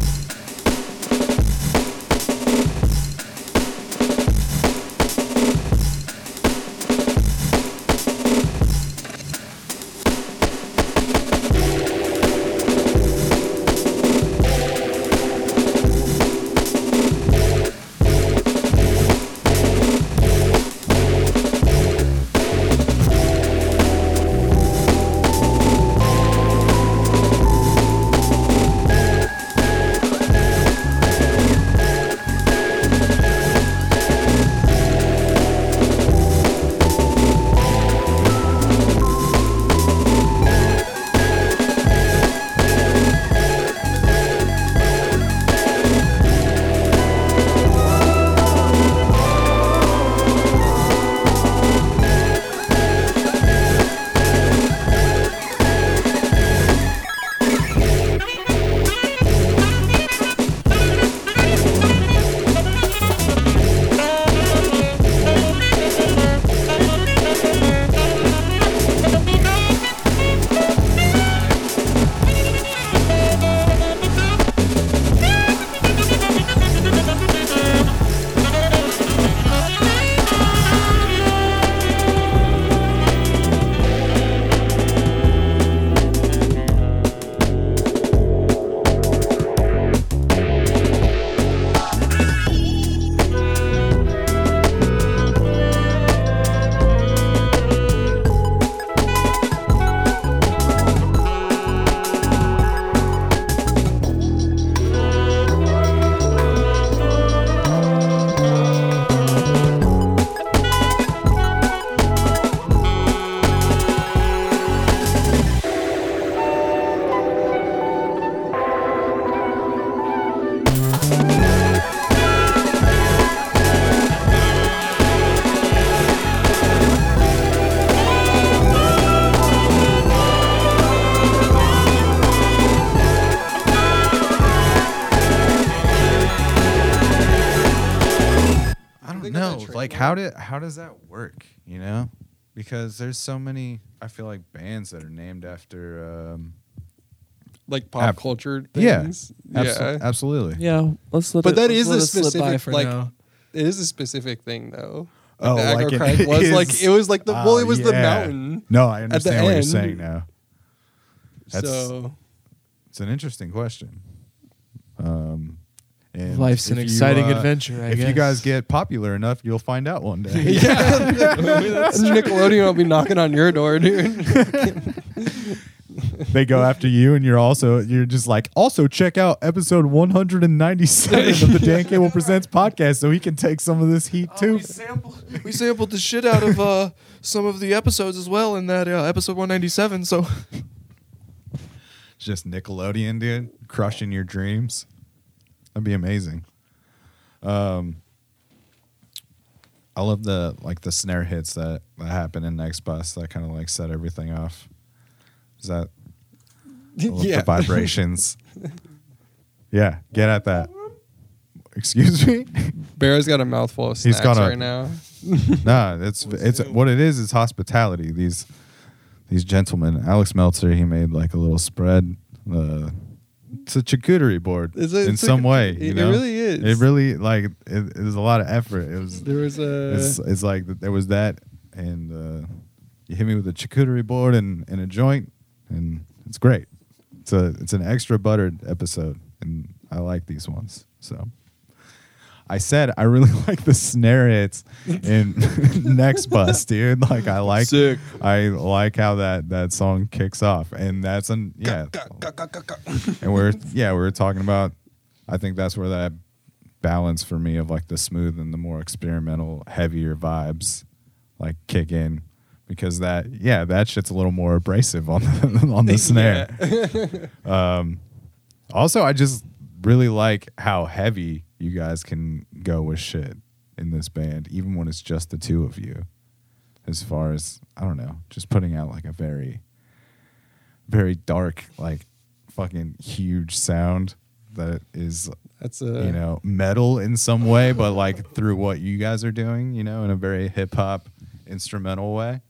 How did how does that work? You know, because there's so many. I feel like bands that are named after. Um, like pop Ab- culture yeah, things. abso- absolutely. Yeah, let's let But it, that let's is let a it slip by specific, for like- now. It is a specific thing though. Oh, the like aggro it crag was like it was like the well, Oh, it was the mountain. No, I understand what you're saying now. That's so it's an interesting question. Um, and Life's an if you, exciting uh, adventure. I if guess. you guys get popular enough, you'll find out one day. yeah, Nickelodeon will be knocking on your door, dude. they go after you, and you're also you're just like also check out episode 197 of the Dan Cable Presents podcast, so he can take some of this heat too. we sampled we sampled the shit out of uh, some of the episodes as well in that uh, episode 197. So It's just Nickelodeon, dude, crushing your dreams. That'd be amazing. Um, I love the like the snare hits that that happen in Next Bus that kind of like set everything off. Is that yeah, the vibrations? yeah, get at that. Excuse me. Bear's got a mouthful of He's snacks got a- right now. nah, it's it's what it is. Is hospitality. These these gentlemen. Alex Meltzer. He made like a little spread. Uh, it's a charcuterie board It's a- in it's a- some way. it- you it know? really is. It really like it, it was a lot of effort. It was. There was a It's, it's like there was that, and uh, you hit me with a charcuterie board and, and a joint, and it's great. It's a it's an extra buttered episode, and I like these ones. So I said I really like the snare hits in Next Bus, dude. Like I like Sick. I like how that that song kicks off, and that's an yeah. and we're yeah we are talking about. I think that's where that balance for me of like the smooth and the more experimental, heavier vibes like kick in because that yeah that shit's a little more abrasive on the on the snare. um, also, I just really like how heavy you guys can go with shit in this band, even when it's just the two of you. As far as I don't know, just putting out like a very, very dark, like fucking huge sound that is That's a you know metal in some way, but like through what you guys are doing, you know, in a very hip hop instrumental way.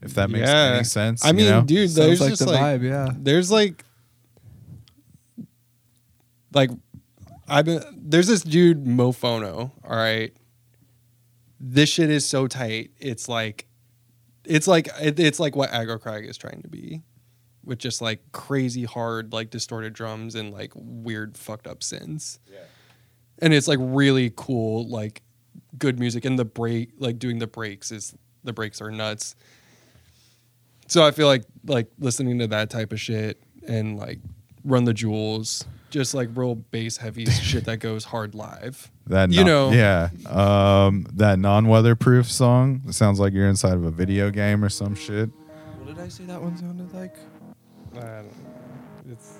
If that makes Yeah. any sense, I you mean, know? dude, Sounds there's like just the like vibe, yeah. there's like like I've been there's this dude Mofono, all right. This shit is so tight. It's like it's like it, it's like what Aggro Crag is trying to be. With just like crazy hard, like distorted drums and like weird fucked up synths. Yeah, And it's like really cool, like good music. And the break like doing the breaks is the breaks are nuts. So I feel like like listening to that type of shit and like Run the Jewels, just like real bass heavy shit that goes hard live. That you non- know, yeah, um, that non-weatherproof song. It sounds like you're inside of a video game or some shit. What did I say that one sounded like? I don't know. it's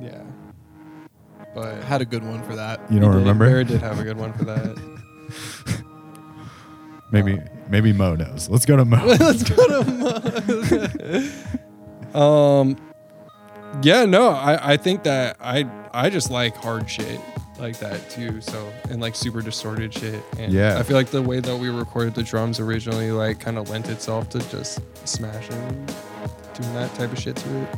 yeah, but Had a good one for that. You don't he did- remember? Barrett did have a good one for that. Maybe maybe Mo knows. Let's go to Mo. Let's go to Mo. um, yeah, no, I I think that I I just like hard shit like that too. So and like super distorted shit. And Yeah. I feel like the way that we recorded the drums originally like kind of lent itself to just smashing, doing that type of shit to it.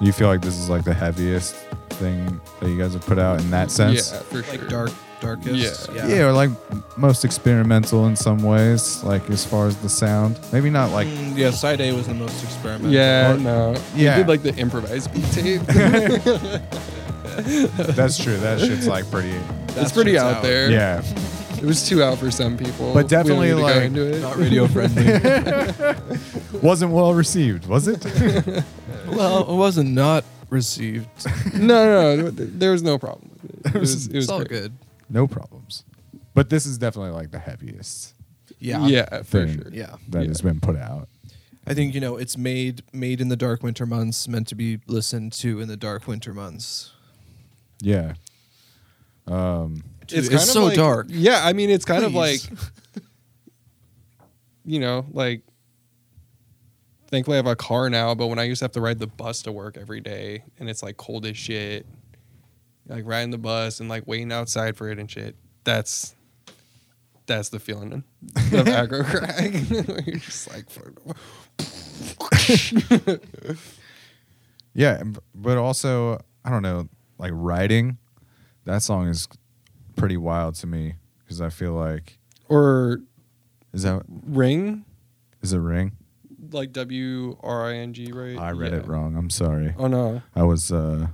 you feel like this is like the heaviest thing that you guys have put out in that sense? Yeah, for Like sure. dark, darkest. Yeah. Yeah, or like most experimental in some ways, like as far as the sound. Maybe not like Mm, yeah, side A was the most experimental. Yeah, Or- no. Yeah. We did like the improvised beat tape. that's true. That shit's like pretty. it's pretty shit's out, out. there. Yeah, It was too out for some people. But We don't definitely, need to go like, into it. Not radio friendly. wasn't well received, was it? well, it wasn't not received. no, no, there was no problem with it. It was, it was It's all great. good. No problems. But this is definitely like the heaviest Yeah. Yeah, for thing sure. Yeah. that Yeah. has been put out. I think you know it's made made in the dark winter months, meant to be listened to in the dark winter months. Yeah. Um, Dude, it's so like- dark. Yeah, I mean, it's kind of like, Please. you know, like. Thankfully, I have a car now, but when I used to have to ride the bus to work every day, and it's like cold as shit, like riding the bus and like waiting outside for it and shit. That's that's the feeling of aggro crack. You're just like, yeah, but also I don't know, like writing. That song is pretty wild to me because I feel like or is that ring, is it ring? like W R I N G, right? I read Yeah. it wrong. I'm sorry. Oh no. I was uh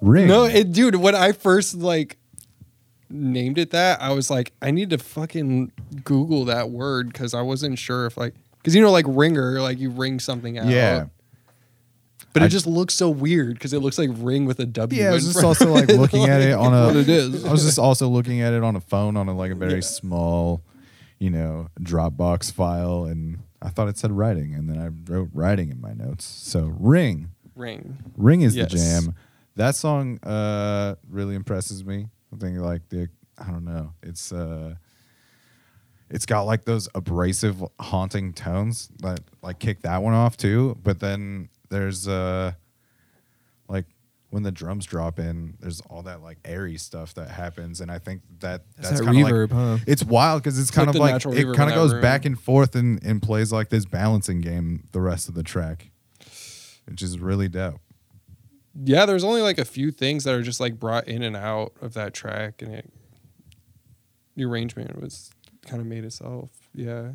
ring. No, it, dude. When I first like named it that, I was like, I need to fucking Google that word because I wasn't sure if like, because you know, like ringer, like you ring something out. yeah. But I- it just looks so weird because it looks like ring with a W. Yeah, I was just also like looking at it like- on a. what it is. I was just also looking at it on a phone on a like a very Yeah. small, you know, Dropbox file, and I thought it said writing, and then I wrote writing in my notes. So ring, ring. ring is Yes. the jam. That song uh really impresses me. I think like the I don't know, it's uh. It's got like those abrasive, haunting tones that like kick that one off too. But then there's uh like when the drums drop in, there's all that like airy stuff that happens, and I think that That's that's that kind of like huh? it's wild because it's, kind like of like it kind of goes room. back and forth and, and plays like this balancing game the rest of the track, which is really dope. Yeah, there's only like a few things that are just like brought in and out of that track, and it the arrangement was kind of made itself. Yeah,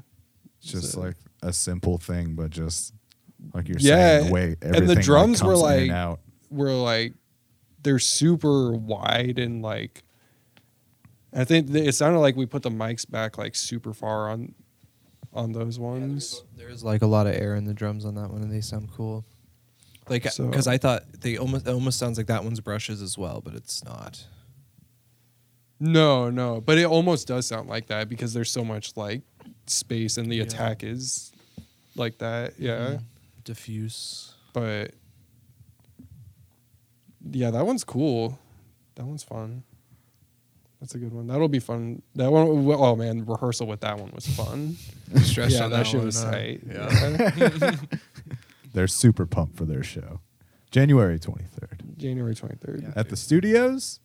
It's just So- like a simple thing, but just like you're Yeah, saying, the way and the everything like, drums were comes in like- and out. were like they're super wide and like I think th- it sounded like we put the mics back like super far on on those ones. There's like a lot of air in the drums on that one, and they sound cool. Like, So- because I thought they almost it almost sounds like that one's brushes as well, but it's not. No, no, but it almost does sound like that because there's so much like space and the Yeah. attack is like that. Yeah, mm-hmm. Diffuse. but yeah, that one's cool. That one's fun. That's a good one. That'll be fun. That one, oh man, rehearsal with that one was fun. Stressed yeah, on that, that shit one, was huh? tight. Yeah. Yeah. They're super pumped for their show. January 23rd. January 23rd. At the studios?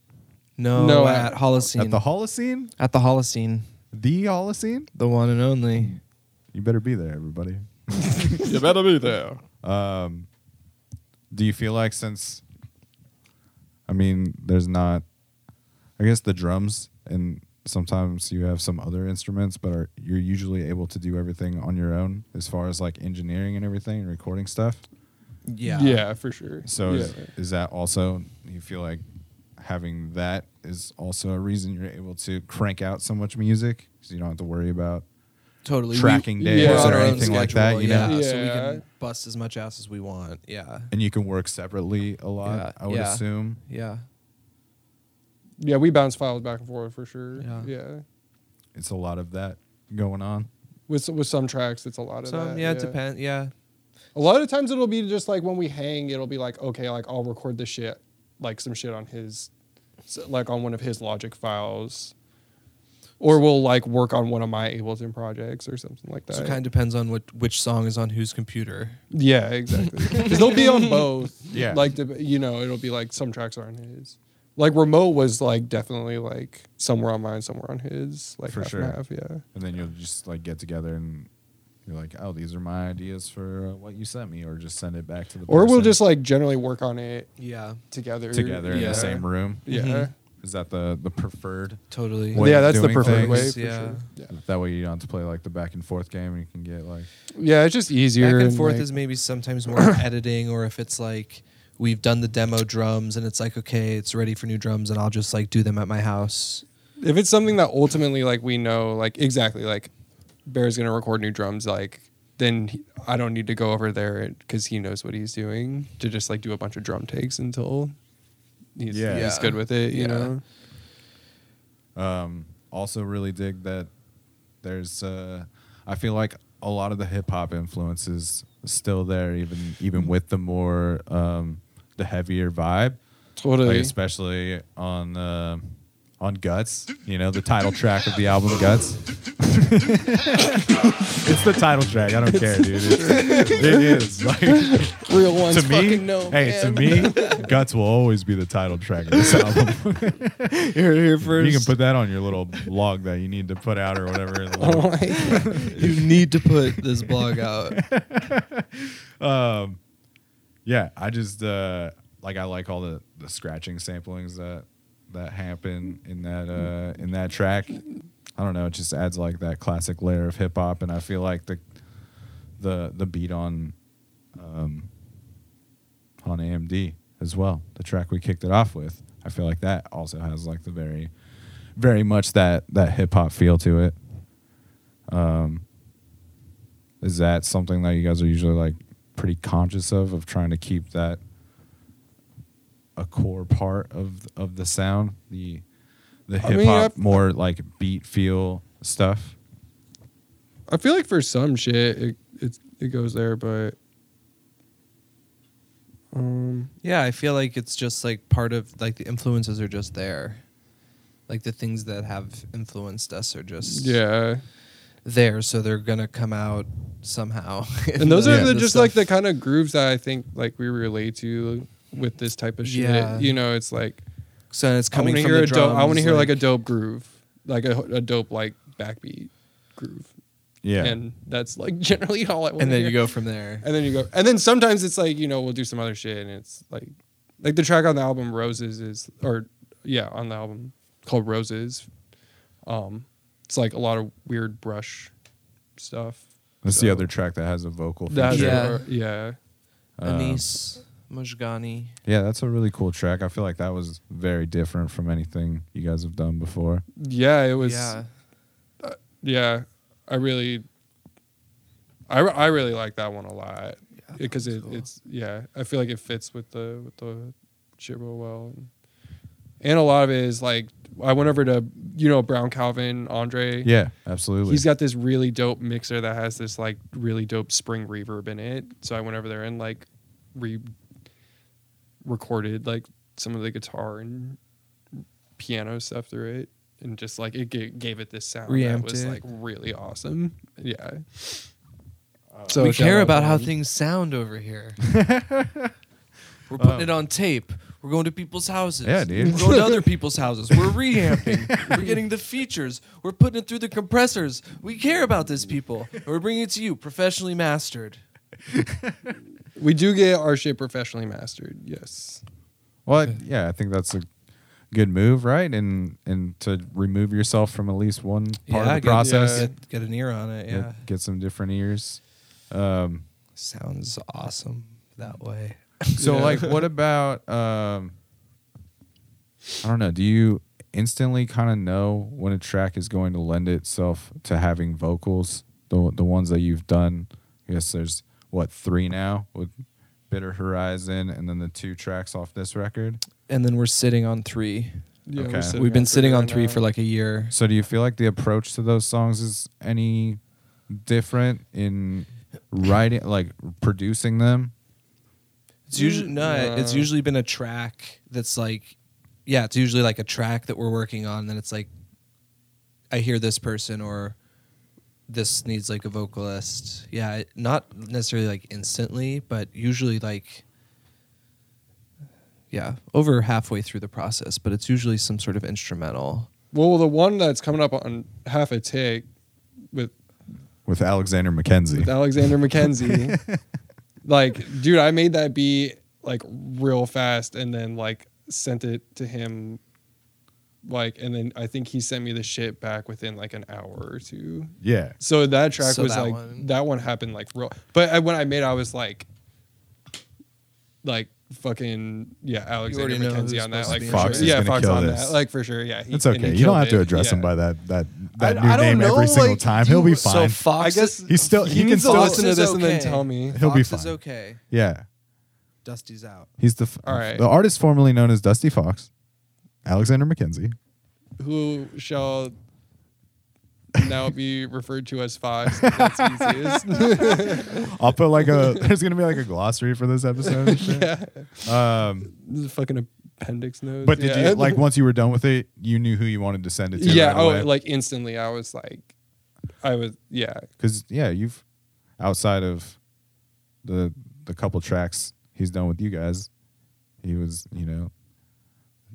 No, No, at at- Holocene. At the Holocene? at the Holocene, The Holocene? the one and only. You better be there, everybody. you better be there. Um, do you feel like since, I mean, there's not, I guess the drums and sometimes you have some other instruments, but are you're usually able to do everything on your own as far as like engineering and everything and recording stuff. Yeah. Yeah, for sure. So yeah. is, is that also you feel like having that is also a reason you're able to crank out so much music because you don't have to worry about Totally. We- tracking days Yeah. or our own anything like that. schedule, You know, yeah, so we can bust as much ass as we want. Yeah. and you can work separately a lot. Yeah, I would yeah. assume. Yeah. Yeah, we bounce files back and forth for sure. Yeah. Yeah. It's a lot of that going on. With with some tracks, it's a lot of Some, that. yeah, it depends. Yeah. A lot of times it'll be just like when we hang, it'll be like, okay, like I'll record this shit, like some shit on his, like on one of his Logic files, or we'll like work on one of my Ableton projects or something like that. So it kind of depends on what which song is on whose computer. yeah, exactly. Because they'll be on both. Yeah. Like the, you know, it'll be like some tracks are on his. Like remote was like definitely like somewhere on mine, somewhere on his. Like For half sure. and half. Yeah. and then you'll just like get together and you're like, oh, these are my ideas for uh, what you sent me, or just send it back to the. Or we'll just like generally work on it Yeah. together. together in the same room. Yeah. Mhm. Is that the the preferred? Totally. Way yeah, of that's the doing preferred way things. for Yeah. sure. Yeah. That way you don't have to play like the back and forth game, and you can get like Yeah, it's just easier. Back and forth like- is maybe sometimes more editing, or if it's like we've done the demo drums and it's like okay, it's ready for new drums, and I'll just like do them at my house. if it's something that ultimately like we know like exactly like Bear's gonna record new drums like then he, I don't need to go over there because he knows what he's doing to just like do a bunch of drum takes until he's, Yeah. he's good with it. You Yeah. know. Um, also, really dig that there's. Uh, I feel like a lot of the hip hop influences still there, even even with the more um, the heavier vibe, Totally. like especially on uh, on Guts. You know, the title track of the album Guts. it's the title track. I don't care, dude. It's, it is like Real ones to me. fucking know. hey, to me, Guts will always be the title track of this album. Here, here first. You can put that on your little blog that you need to put out or whatever. Oh my you need to put this blog out. um, yeah, I just uh, like I like all the the scratching samplings that that happen in that uh, in that track. I don't know, it just adds like that classic layer of hip hop, and I feel like the the the beat on um, on AMD as well, the track we kicked it off with. I feel like that also has like the very very much that that hip hop feel to it. Um, is that something that you guys are usually like pretty conscious of of trying to keep that a core part of of the sound the the I hip mean, hop I've- more like beat feel stuff I feel like for some shit it it, it goes there, but um Yeah, I feel like it's just like part of like the influences are just there. Like the things that have influenced us are just yeah. There, so they're gonna come out somehow. and those are the, The just like the kind of grooves that I think like we relate to with this type of shit. Yeah. You know, it's like so it's coming want from hear the a dope. I want to hear like, a dope groove, like a, a dope like backbeat groove. yeah And that's like generally all I want. and then hear. you go from there. and then you go, and then sometimes it's like you know we'll do some other shit, and it's like like the track on the album Roses is or yeah on the album called Roses. Um, it's like a lot of weird brush stuff. that's the other track that has a vocal That's feature Yeah. yeah. yeah. Um, Anis. Mojgani. Yeah, that's a really cool track. I feel like that was very different from anything you guys have done before. Yeah, it was. yeah. yeah, I really, I, I really like that one a lot because it, it's yeah. I feel like it fits with the with the shit real well, and a lot of it is like I went over to you know Brown Calvin Andre. Yeah, absolutely. He's got this really dope mixer that has this like really dope spring reverb in it. So I went over there and like re recorded like some of the guitar and piano stuff through it and just like it ga- gave it this sound that Reamped was it. like really awesome. Yeah. Uh, So we care about how things sound over here. We're putting it on tape. We're going to people's houses. Yeah, dude. We're going to other people's houses. We're reamping. We're getting the features. We're putting it through the compressors. We care about this, people. And we're bringing it to you, professionally mastered. We do get our shit professionally mastered. Yes. well, I- yeah, I think that's a good move, right? And and to remove yourself from at least one part yeah, of the process, yeah. Get, get an ear on it. get, Yeah. get some different ears. Um, Sounds awesome that way. so Yeah. like, what about? Um, I don't know. Do you instantly kind of know when a track is going to lend itself to having vocals? The the ones that you've done. I guess there's what three now with Bitter Horizon, and then the two tracks off this record. And then we're sitting on three. Yeah, we're Okay. sitting We've been sitting on three now. for like a year. So do you feel like the approach to those songs is any different in writing, like producing them? It's usually mm, no, it's usually been a track that's like yeah, it's usually like a track that we're working on, then it's like I hear this person or this needs like a vocalist. Yeah, not necessarily like instantly, but usually like yeah, over halfway through the process, but it's usually some sort of instrumental. Well, the one that's coming up on half a take with With Alexander McKenzie. with Alexander McKenzie. Like, dude, I made that beat like real fast and then like sent it to him like and then I think he sent me the shit back within like an hour or two. yeah. So that track So was that like one- that one happened like real but I, when I made it I was like like fucking yeah Alexander already McKenzie on that like for Fox sure. is yeah gonna Fox kill on this. that like for sure yeah he, It's okay. You don't killed have to it, address him by that that that I- new I don't name know, every single like, time. do He'll be fine. So Fox, I guess He's still he, he, can needs to still listen to is this and then tell me He'll be Fox is okay. yeah. Dusty's out. He's the f- All right. the artist formerly known as Dusty Fox, Alexander McKenzie. who shall now be referred to as Fox. That's easiest. I'll put like a there's gonna be like a glossary for this episode. yeah. Um, This is a fucking appendix note. but did yeah. you like once you were done with it, you knew who you wanted to send it to? Yeah. right oh, away? like instantly, I was like, I was yeah. because yeah, you've outside of the the couple tracks he's done with you guys, he was you know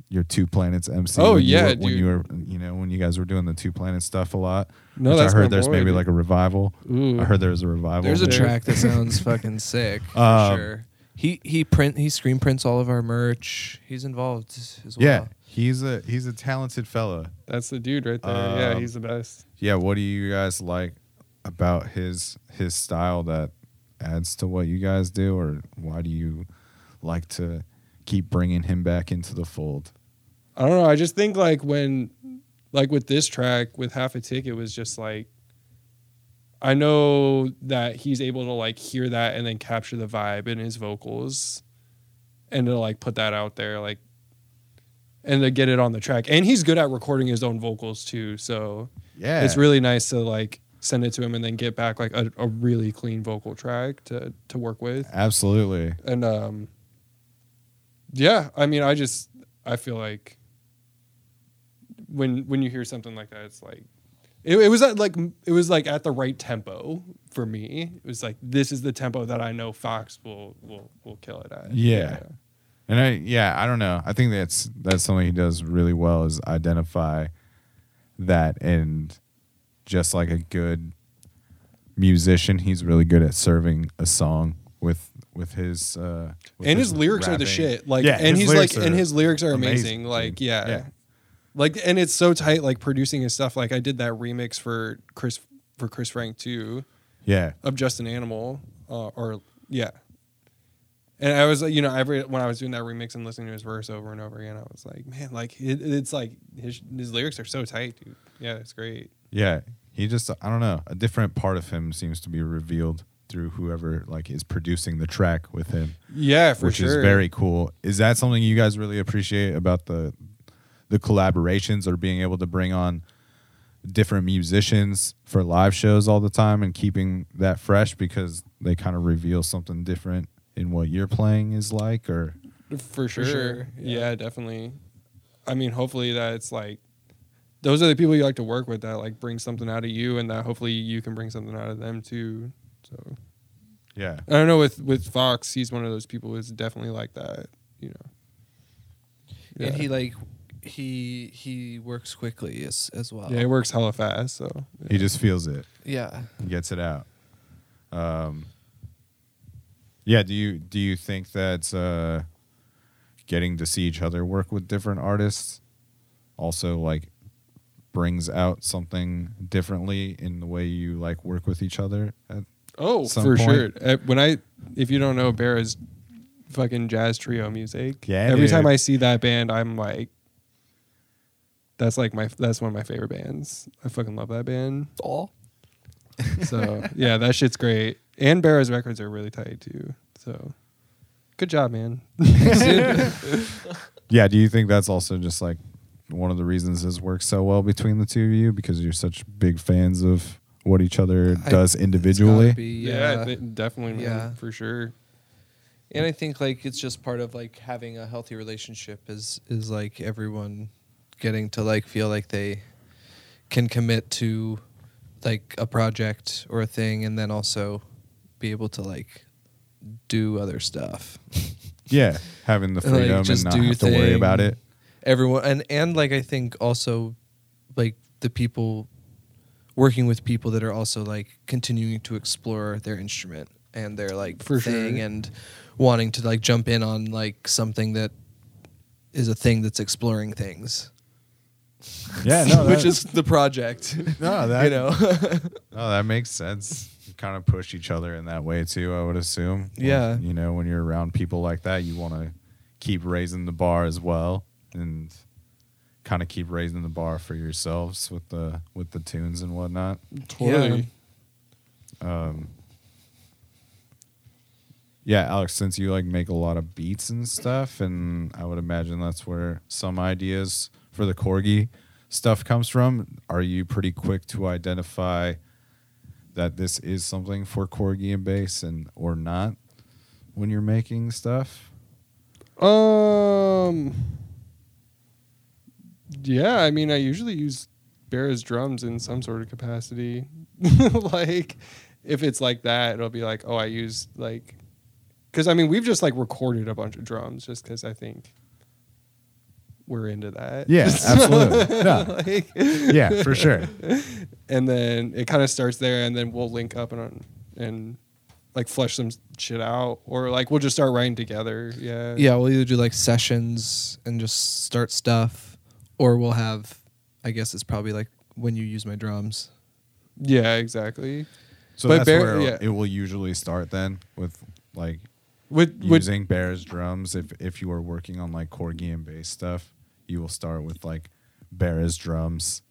your two planets MC. Oh, when you yeah, were- when you were you know when you guys were doing the two planet stuff a lot. No, which that's I heard there's boy, maybe dude. like a revival. Ooh. I heard there's a revival. There's a there. track that sounds fucking sick for Um, sure. He he print he screen prints all of our merch. He's involved as well. Yeah, he's a he's a talented fella. That's the dude right there. yeah, Um, he's the best. Yeah, what do you guys like about his his style that adds to what you guys do, or why do you like to keep bringing him back into the fold? I don't know. I just think like when, like with this track with half a tick, it was just like. I know that he's able to like hear that and then capture the vibe in his vocals, and to like put that out there, like, and to get it on the track. And he's good at recording his own vocals too. So Yeah, it's really nice to like send it to him and then get back like a, a really clean vocal track to to work with. absolutely. and um yeah i mean i just i feel like when when you hear something like that it's like it, it was at like it was like at the right tempo for me it was like this is the tempo that i know fox will will will kill it at Yeah. And I yeah, I don't know. I think that's that's something he does really well is identify that and just like a good musician, he's really good at serving a song with with his uh with and his, lyrics are the shit like Yeah, and he's like and his lyrics are amazing, amazing, like yeah. Yeah. Like and it's so tight like producing his stuff like i did that remix for chris for chris frank too Yeah. of just an animal uh, or yeah And I was, like, you know, every when I was doing that remix and listening to his verse over and over again, I was like, man, like it, it's like his his lyrics are so tight, dude. Yeah, it's great. Yeah, he just I don't know, a different part of him seems to be revealed through whoever like is producing the track with him, Yeah, for which sure. is very cool. Is that something you guys really appreciate about the the collaborations or being able to bring on different musicians for live shows all the time and keeping that fresh because they kind of reveal something different in what you're playing is like or for sure. sure, Yeah. definitely. I mean, hopefully that it's like those are the people you like to work with that like bring something out of you, and that hopefully you can bring something out of them too. So yeah. I don't know with with Fox, he's one of those people who's definitely like that. You know. And he like he he works quickly as as well. yeah, he works hella fast. So He just feels it. Yeah. and gets it out. Um, yeah. Do you do you think that uh, getting to see each other work with different artists also like brings out something differently in the way you like work with each other? At, Oh, some for point. sure. When I, if you don't know Bear's fucking jazz trio music, Yeah, every dude. time I see that band, I'm like, that's like my, that's one of my favorite bands. I fucking love that band. All. So yeah, that shit's great. And Bear's records are really tight too. So good job, man. yeah. Do you think that's also just like one of the reasons this works so well between the two of you because you're such big fans of what each other I- does individually? be, yeah, yeah. th- definitely, man, Yeah. for sure. And I think like it's just part of like having a healthy relationship is is like everyone getting to like feel like they can commit to like a project or a thing and then also be able to like do other stuff. Yeah, having the Like, freedom and not do your have to worry about it. Everyone and and like I think also like the people working with people that are also like continuing to explore their instrument and their like For thing sure. and wanting to like jump in on like something that is a thing that's exploring things. Yeah, no, which that- is the project. no, that you know. Oh, that makes sense. You kind of push each other in that way too, I would assume. Yeah. You know, when you're around people like that, you want to keep raising the bar as well and kind of keep raising the bar for yourselves with the with the tunes and whatnot. Totally. Um Yeah, Alex, since you like make a lot of beats and stuff and I would imagine that's where some ideas for the corgi stuff comes from, are you pretty quick to identify that this is something for corgi and bass and or not when you're making stuff? Um. Yeah, I mean, I usually use Bear's drums in some sort of capacity. like, if it's like that, it'll be like, oh, I use like, because I mean, we've just like recorded a bunch of drums just because I think we're into that. Yeah, absolutely. No. like, Yeah, for sure. and then it kind of starts there, and then we'll link up and and like flesh some shit out, or like we'll just start writing together. Yeah. yeah, we'll either do like sessions and just start stuff or we'll have I guess it's probably like when you use my drums. Yeah. Exactly. So But that's Bear- where yeah. it will usually start then with like With with using Bear's drums. If if you are working on like corgi and bass stuff, you will start with like Bear's drums.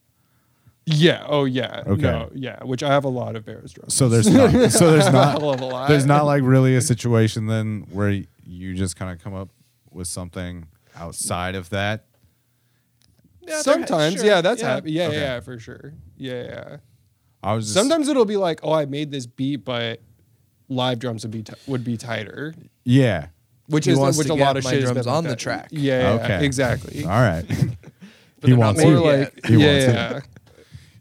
Yeah. Oh, yeah. Okay. No. Yeah. Which I have a lot of Bears drums. So there's not so there's not a there's not like really a situation then where you just kind of come up with something outside of that. Sometimes, sure, yeah, that's yeah. happy. Yeah, Okay. yeah, for sure. Yeah, yeah. I was just, Sometimes it'll be like, oh, I made this beat, but live drums would be t- would be tighter, yeah. which He is which a lot of my shit drums on the track. Yeah, yeah, Okay. exactly. All right. he wants it. Like, He yeah, wants it. yeah.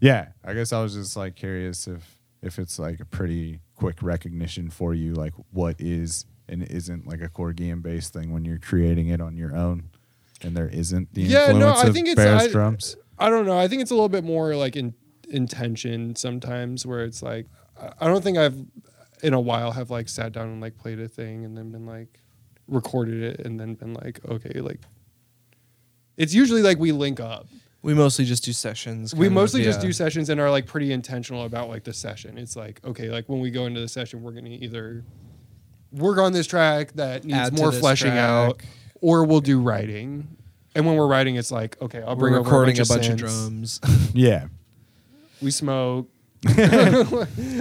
Yeah, I guess I was just like curious if if it's like a pretty quick recognition for you, like what is and isn't like a corgi and bass thing when you're creating it on your own, and there isn't the Yeah, no, influence I of think it's- I- drums. I don't know. I think it's a little bit more like in intention sometimes, where it's like, I don't think I've in a while have like sat down and like played a thing and then been like recorded it and then been like, okay, like. It's usually like we link up. We mostly just do sessions. we kind of, mostly just do sessions and are like pretty intentional about like the session. It's like okay, like when we go into the session, we're gonna either work on this track that needs Add more this fleshing out, or we'll do writing. And when we're writing, it's like, okay, I'll bring We're over recording a a bunch of synths. drums. Yeah. We smoke, and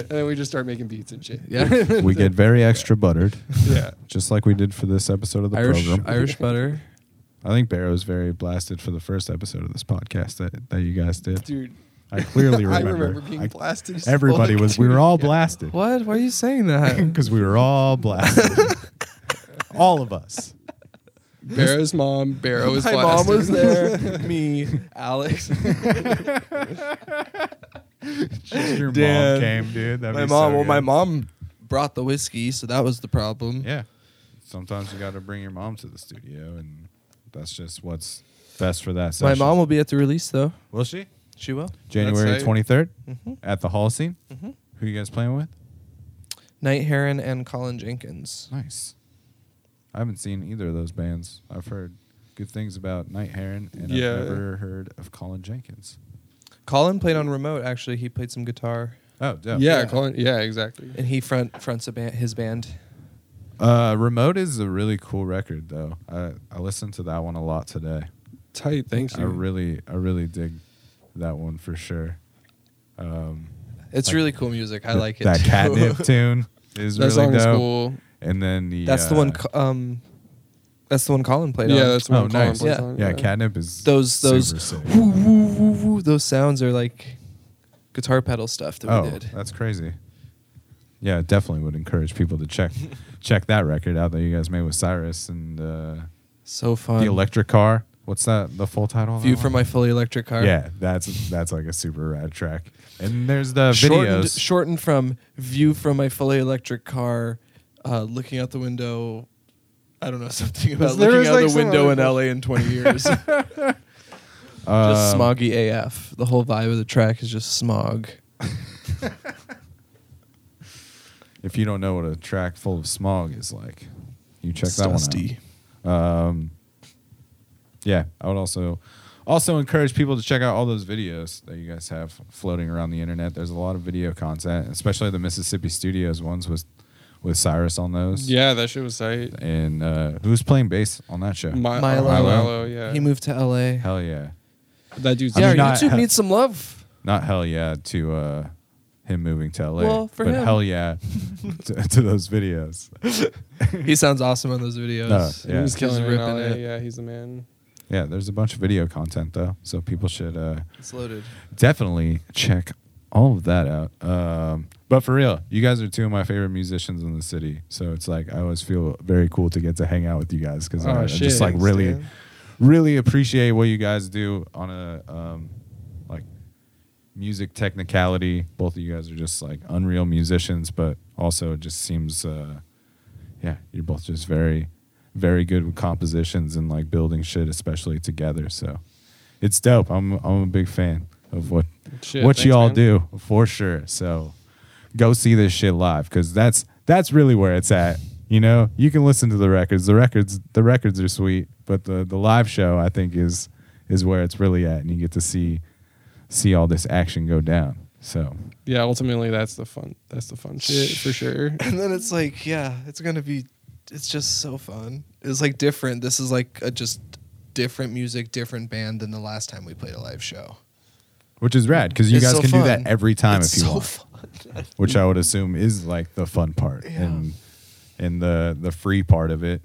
then we just start making beats and shit. yeah. We get very extra buttered, yeah. just like we did for this episode of the Irish program. Irish butter. I think Barrow's very blasted for the first episode of this podcast that, that you guys did. Dude, I clearly I remember. remember being I- blasted. everybody was. We were all blasted What? Why are you saying that? because we were all blasted. all of us. Barrow's mom. Barrow was My blasted. mom was there. Me, Alex. Just your Dan. mom came, dude. That'd my be so mom. well, my good. mom brought the whiskey, so that was the problem. Yeah. Sometimes you got to bring your mom to the studio, and that's just what's best for that My session. mom will be at the release though. will she? She will. January That's twenty third Mhm. at the Holocene. Mhm. Who you guys playing with? Night Heron and Colin Jenkins. Nice. I haven't seen either of those bands. I've heard good things about Night Heron, and Yeah. I've never heard of Colin Jenkins. Colin played on remote. Actually, he played some guitar, Oh, dope. Yeah, Yeah. Colin, yeah, exactly. and he front fronts a band, his band. Uh, Remote is a really cool record, though. I I listened to that one a lot today. Tight, thanks. I really I really dig that one for sure. Um, It's Like, really cool music. I th- like it. That too. catnip tune is that really song is dope. cool. And then the That's the uh, one. Um, that's the one Colin played Yeah, on. that's what Oh, I'm nice. plays Yeah. on, Yeah, catnip is those those super sick. Those sounds are like guitar pedal stuff that Oh, we did. that's crazy. Yeah, definitely would encourage people to check check that record out that you guys made with Cyrus and uh, So fun. the electric car. What's that? The full title? View from my fully electric car. Yeah, that's that's like a super rad track. And there's the shortened, videos. shortened from view from my fully electric car, uh, looking out the window. I don't know something about looking out like, the window in LA in 20 years. just Um, smoggy AF. The whole vibe of the track is just smog. If you don't know what a track full of smog is like, you check It's that dusty. one out. Um, yeah, I would also also encourage people to check out all those videos that you guys have floating around the internet. There's a lot of video content, especially the Mississippi Studios ones with with Cyrus on those. Yeah, that shit was tight. And uh, who's playing bass on that show? Mi- Milo. Milo, Milo, yeah. He moved to LA. Hell yeah. That dude's I yeah, not- YouTube needs some love. Not hell yeah to uh, him moving to LA. Well, for but him. hell yeah to, to those videos. he sounds awesome on those videos. No, yeah. He's killing it. in ripping LA. it. Yeah, he's the man. Yeah, there's a bunch of video content though, so people should uh, It's loaded. definitely check all of that out. Um, but for real, you guys are two of my favorite musicians in the city, so it's like I always feel very cool to get to hang out with you guys because Oh, I, I shit. just like really, Dan. Really appreciate what you guys do on a um, like music technicality. Both of you guys are just like unreal musicians, but also it just seems, uh, yeah, you're both just very, very good with compositions and like building shit, especially together. So it's dope. I'm I'm a big fan of what Shit, what thanks, you all man. do for sure. So go see this shit live because that's that's really where it's at. You know, you can listen to the records. The records the records are sweet, but the the live show I think is is where it's really at, and you get to see see all this action go down. So Yeah, ultimately that's the fun. That's the fun shit for sure. And then it's like, yeah, it's gonna be. It's just so fun. It's like different. This is like a just different music, different band than the last time we played a live show. which is rad because you It's guys so can do that every time It's if you so want. fun. which I would assume is like the fun part Yeah. and and the the free part of it.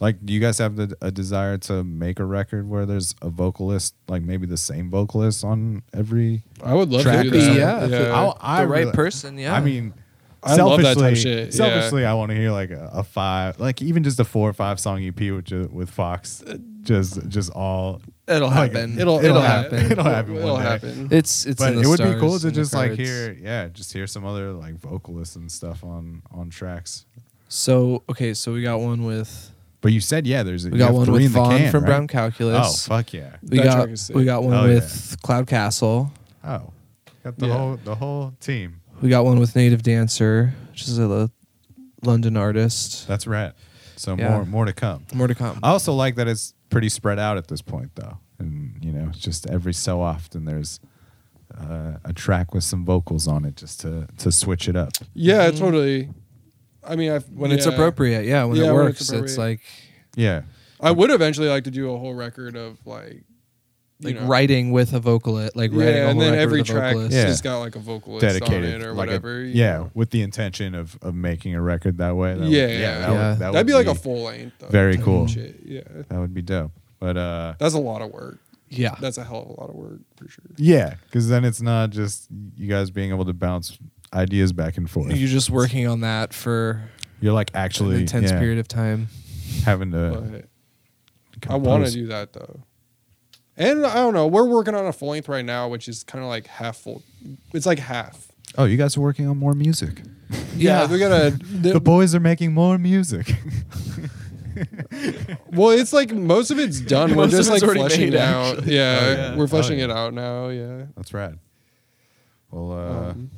Like, do you guys have the, a desire to make a record where there's a vocalist, like maybe the same vocalist on every? I would love Track to or do that. something. Yeah, I'll- I the right really- person. Yeah, I mean, I love that type selfishly, of shit, yeah. selfishly, I want to hear like a, a five, like even just a four or five song EP with with Fox, just just all. It'll like, happen. It'll It'll it'll, happen. happen. It'll happen It'll day. happen. It's it's. but in the it would be cool to just like hear, yeah, just hear some other like vocalists and stuff on on tracks. So okay, so we got one with But you said yeah, there's we got one three with in the Vaughn can, from right? Brown Calculus. Oh fuck yeah! we That got track is sick. we got one Hell with Cloud Castle. Oh, got the Yeah. whole the whole team. We got one with Native Dancer, which is a London artist. That's right. So Yeah. more more to come. More to come. I also like that it's pretty spread out at this point, though, and you know, it's just every so often there's uh, a track with some vocals on it, just to to switch it up. Yeah, Mhm. totally. I mean, I've, when it's appropriate. Yeah, when Yeah, it when works, it's it's, like Yeah. I would eventually like to do a whole record of like, you like know, writing with a vocalist, like writing a yeah, and whole then record every with a track vocalist. Yeah. has got like a vocalist on Dedicated it or like whatever. you yeah, know. with the intention of of making a record that way. That Yeah, would, yeah. that Yeah. Would, that that'd would be like a full length. though, very cool. Shit. Yeah, That would be dope. But uh, that's a lot of work. yeah. That's a hell of a lot of work for sure. yeah, because then it's not just you guys being able to bounce ideas back and forth. You're just working on that for You're like an actually intense yeah, period of time. having to. But I want to do that though. And I don't know. We're working on a full length right now, which is kind of like half full. It's like half. Oh, you guys are working on more music. Yeah, we gotta. The boys are making more music. well, it's like most of it's done. We're Most of just like it's already fleshing made, it out. actually. Yeah, Oh, yeah. we're Oh, fleshing yeah. it out now. Yeah. That's rad. Well, uh, Um,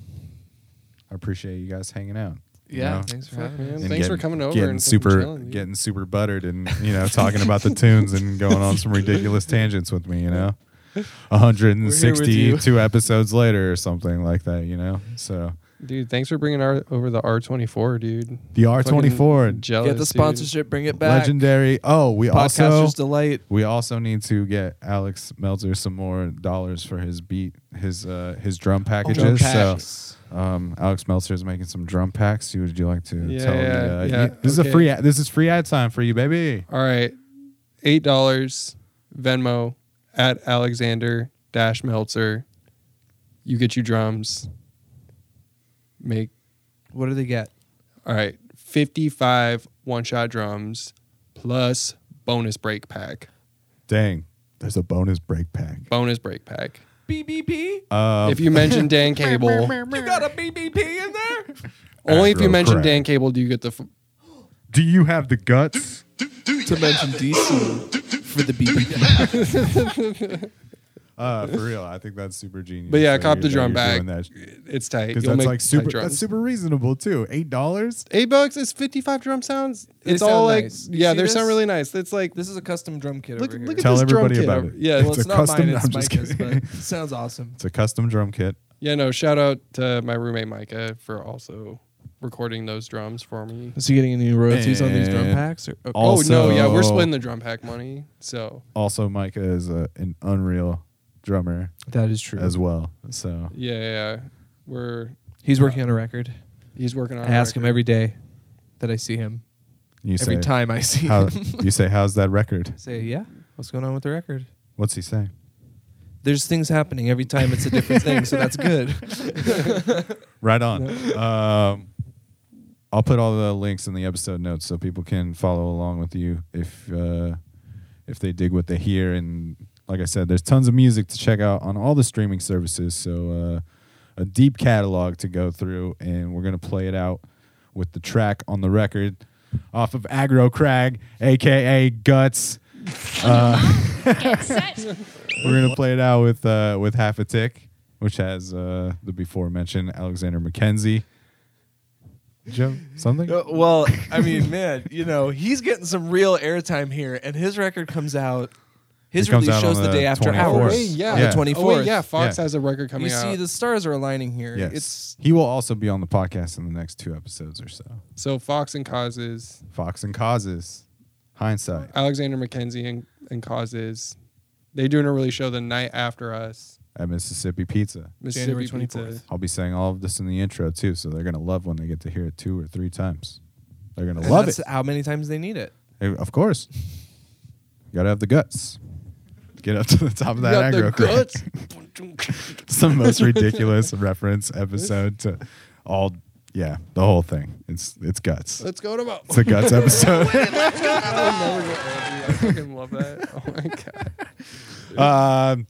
I appreciate you guys hanging out. You Yeah, know? thanks for having man. us. and Thanks for coming over Getting and fucking super, chilling, getting super buttered, and you know, talking about the tunes and going on some ridiculous tangents with me. You know, 162 episodes later or something like that. You know, so Dude, thanks for bringing our over the R twenty four, dude. the R24 jealous, Get the dude. sponsorship, bring it back. legendary. Oh, we also delight. we also need to get Alex Meltzer some more dollars for his beat, his uh his drum packages. Drum so packs. Um, Alex Meltzer is making some drum packs. Would you like to Yeah, tell me? yeah, Uh, yeah, you- this is a free. ad- This is free ad time for you, baby. All right, eight dollars Venmo at Alexander Dash Meltzer. You get your drums. Make What do they get? all right fifty five one shot drums plus bonus break pack. Dang, there's a bonus break pack. Bonus break pack. BBP? Um, if you mention Dan Cable, You got a BBP in there? only if you Aggro mention crack. Dan Cable do you get the. F- do you have the guts? to mention DC for the BBP. Uh, for real, I think that's super genius. But yeah, that cop you're- the drum you're back. that. it's tight. Because that's make like super. That's super reasonable too. Eight dollars. Eight bucks is fifty five drum sounds. They It's all like nice. Yeah, they sound really nice. It's like This is a custom drum kit look, over here. look at Tell this everybody drum kit about over- it. Yeah, well, It's it's, a not custom- mine, it's just Micah's, but it sounds awesome. It's a custom drum kit. yeah. No, shout out to my roommate Micah for also recording those drums for me. Is he getting any royalties on these drum packs? Or, oh no, yeah, we're splitting the drum pack money. So Also, Micah is a, an unreal drummer that is true. as well. So yeah, yeah, yeah. we're He's working on a record. he's working on. I a ask him record. every day that I see him. you every say time I see how, him. you say how's that record? say, yeah, what's going on with the record? What's he saying? There's things happening every time it's a different thing, so that's good. Right on. um, I'll put all the links in the episode notes so people can follow along with you if uh, if they dig what they hear. And like I said, there's tons of music to check out on all the streaming services. So uh, a deep catalog to go through, and we're gonna play it out with the track on the record off of Aggro Crag, aka Guts. Uh, we're gonna play it out with uh, with Half a Tick, which has uh, the before mentioned Alexander McKenzie. Joe, something? Uh, well, I mean, man, you know, he's getting some real airtime here, and his record comes out. His release shows the the day after 24th. Oh ours. wait, yeah, Yeah. the twenty Oh wait, yeah. Fox Yeah. has a record coming You out. see, the stars are aligning here. Yes. It's he will also be on the podcast in the next two episodes or so. so Fox and Causes, Fox and Causes, hindsight. Alexander McKenzie and, and Causes, they doing a release show the night after us. At Mississippi Pizza. Mississippi January Pizza. I'll be saying all of this in the intro too, so they're gonna love when they get to hear it two or three times. They're gonna and love that's it. how many times they need it. Hey, Of course. You gotta have the guts. Get up to the top of that got the aggro crag. guts. It's the most ridiculous reference episode to all yeah, the whole thing. It's it's guts. Let's go to Mo. It's a guts episode. I'll never go. I fucking love that. Oh my god. um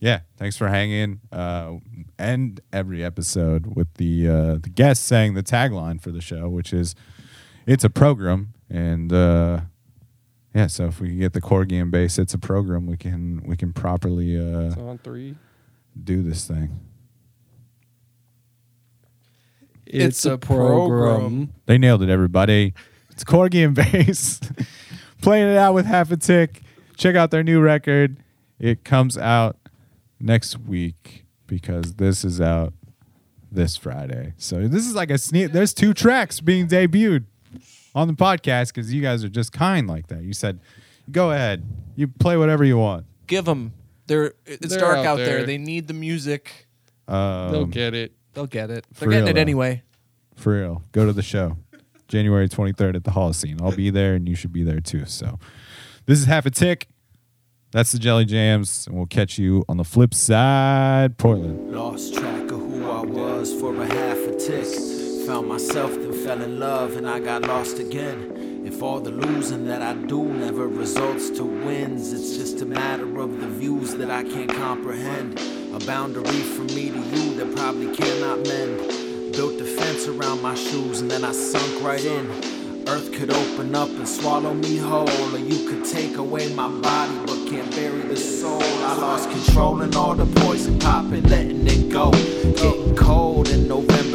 yeah, thanks for hanging. Uh end every episode with the uh the guest saying the tagline for the show, which is it's a program and uh yeah, so if we get the Corgi and bass, it's a program. We can we can properly uh, So on three. do this thing. It's a program. They nailed it, everybody. It's Corgi and Bass playing it out with half a tick. Check out their new record. It comes out next week because this is out this Friday. So this is like a sneak. There's two tracks being debuted on the podcast because you guys are just kind like that. You said, "Go ahead, you play whatever you want." Give them. They're it's They're dark out out there. there. They need the music. Um, They'll get it. They'll get it. For They're getting real, it though. anyway. For real, go to the show, January 23rd at the Holocene. I'll be there, and you should be there too. So, this is half a tick. That's the Jelly Jams, and we'll catch you on the flip side, Portland. Lost track of who I was for a half a tick. Found myself, then fell in love, and I got lost again. If all the losing that I do never results to wins, it's just a matter of the views that I can't comprehend. A boundary from me to you that probably cannot mend. Built a fence around my shoes, and then I sunk right in. Earth could open up and swallow me whole, or you could take away my body but can't bury the soul. I lost control and all the poison popping, letting it go. Getting cold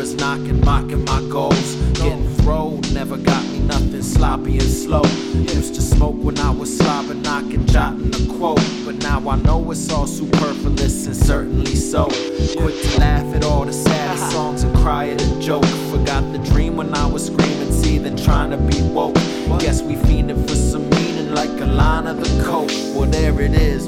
November's knocking, mocking my goals. Getting throwed, never got me nothing sloppy and slow. Used to smoke when I was slobbing, knocking, jotting a quote. But now I know it's all superfluous and certainly so. Quick to laugh at all the saddest uh-huh. songs and cry at a joke. Forgot the dream when I was screaming, seething, trying to be woke. Guess we fiending for some meaning like a line of the coke. Well, there it is.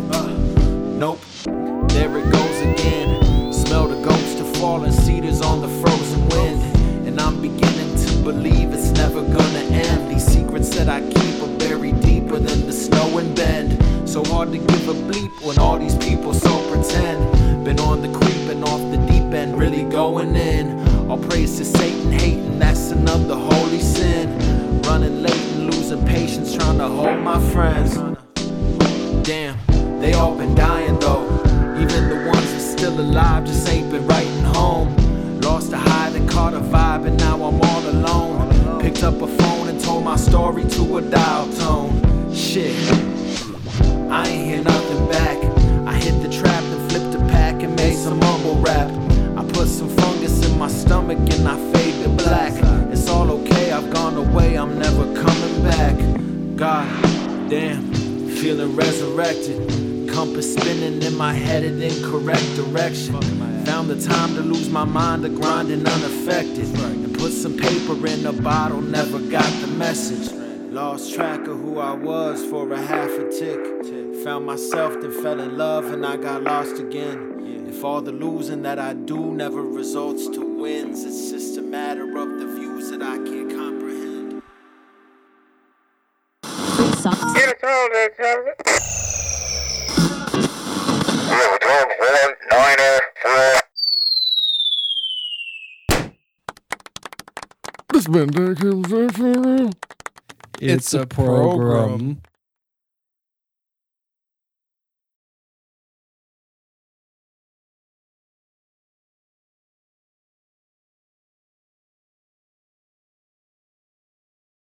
And I got lost again. If all the losing that I do never results to wins, it's just a matter of the views that I can't comprehend. Get us all there, Travis. Zero, twelve, one, niner, four. It's a program.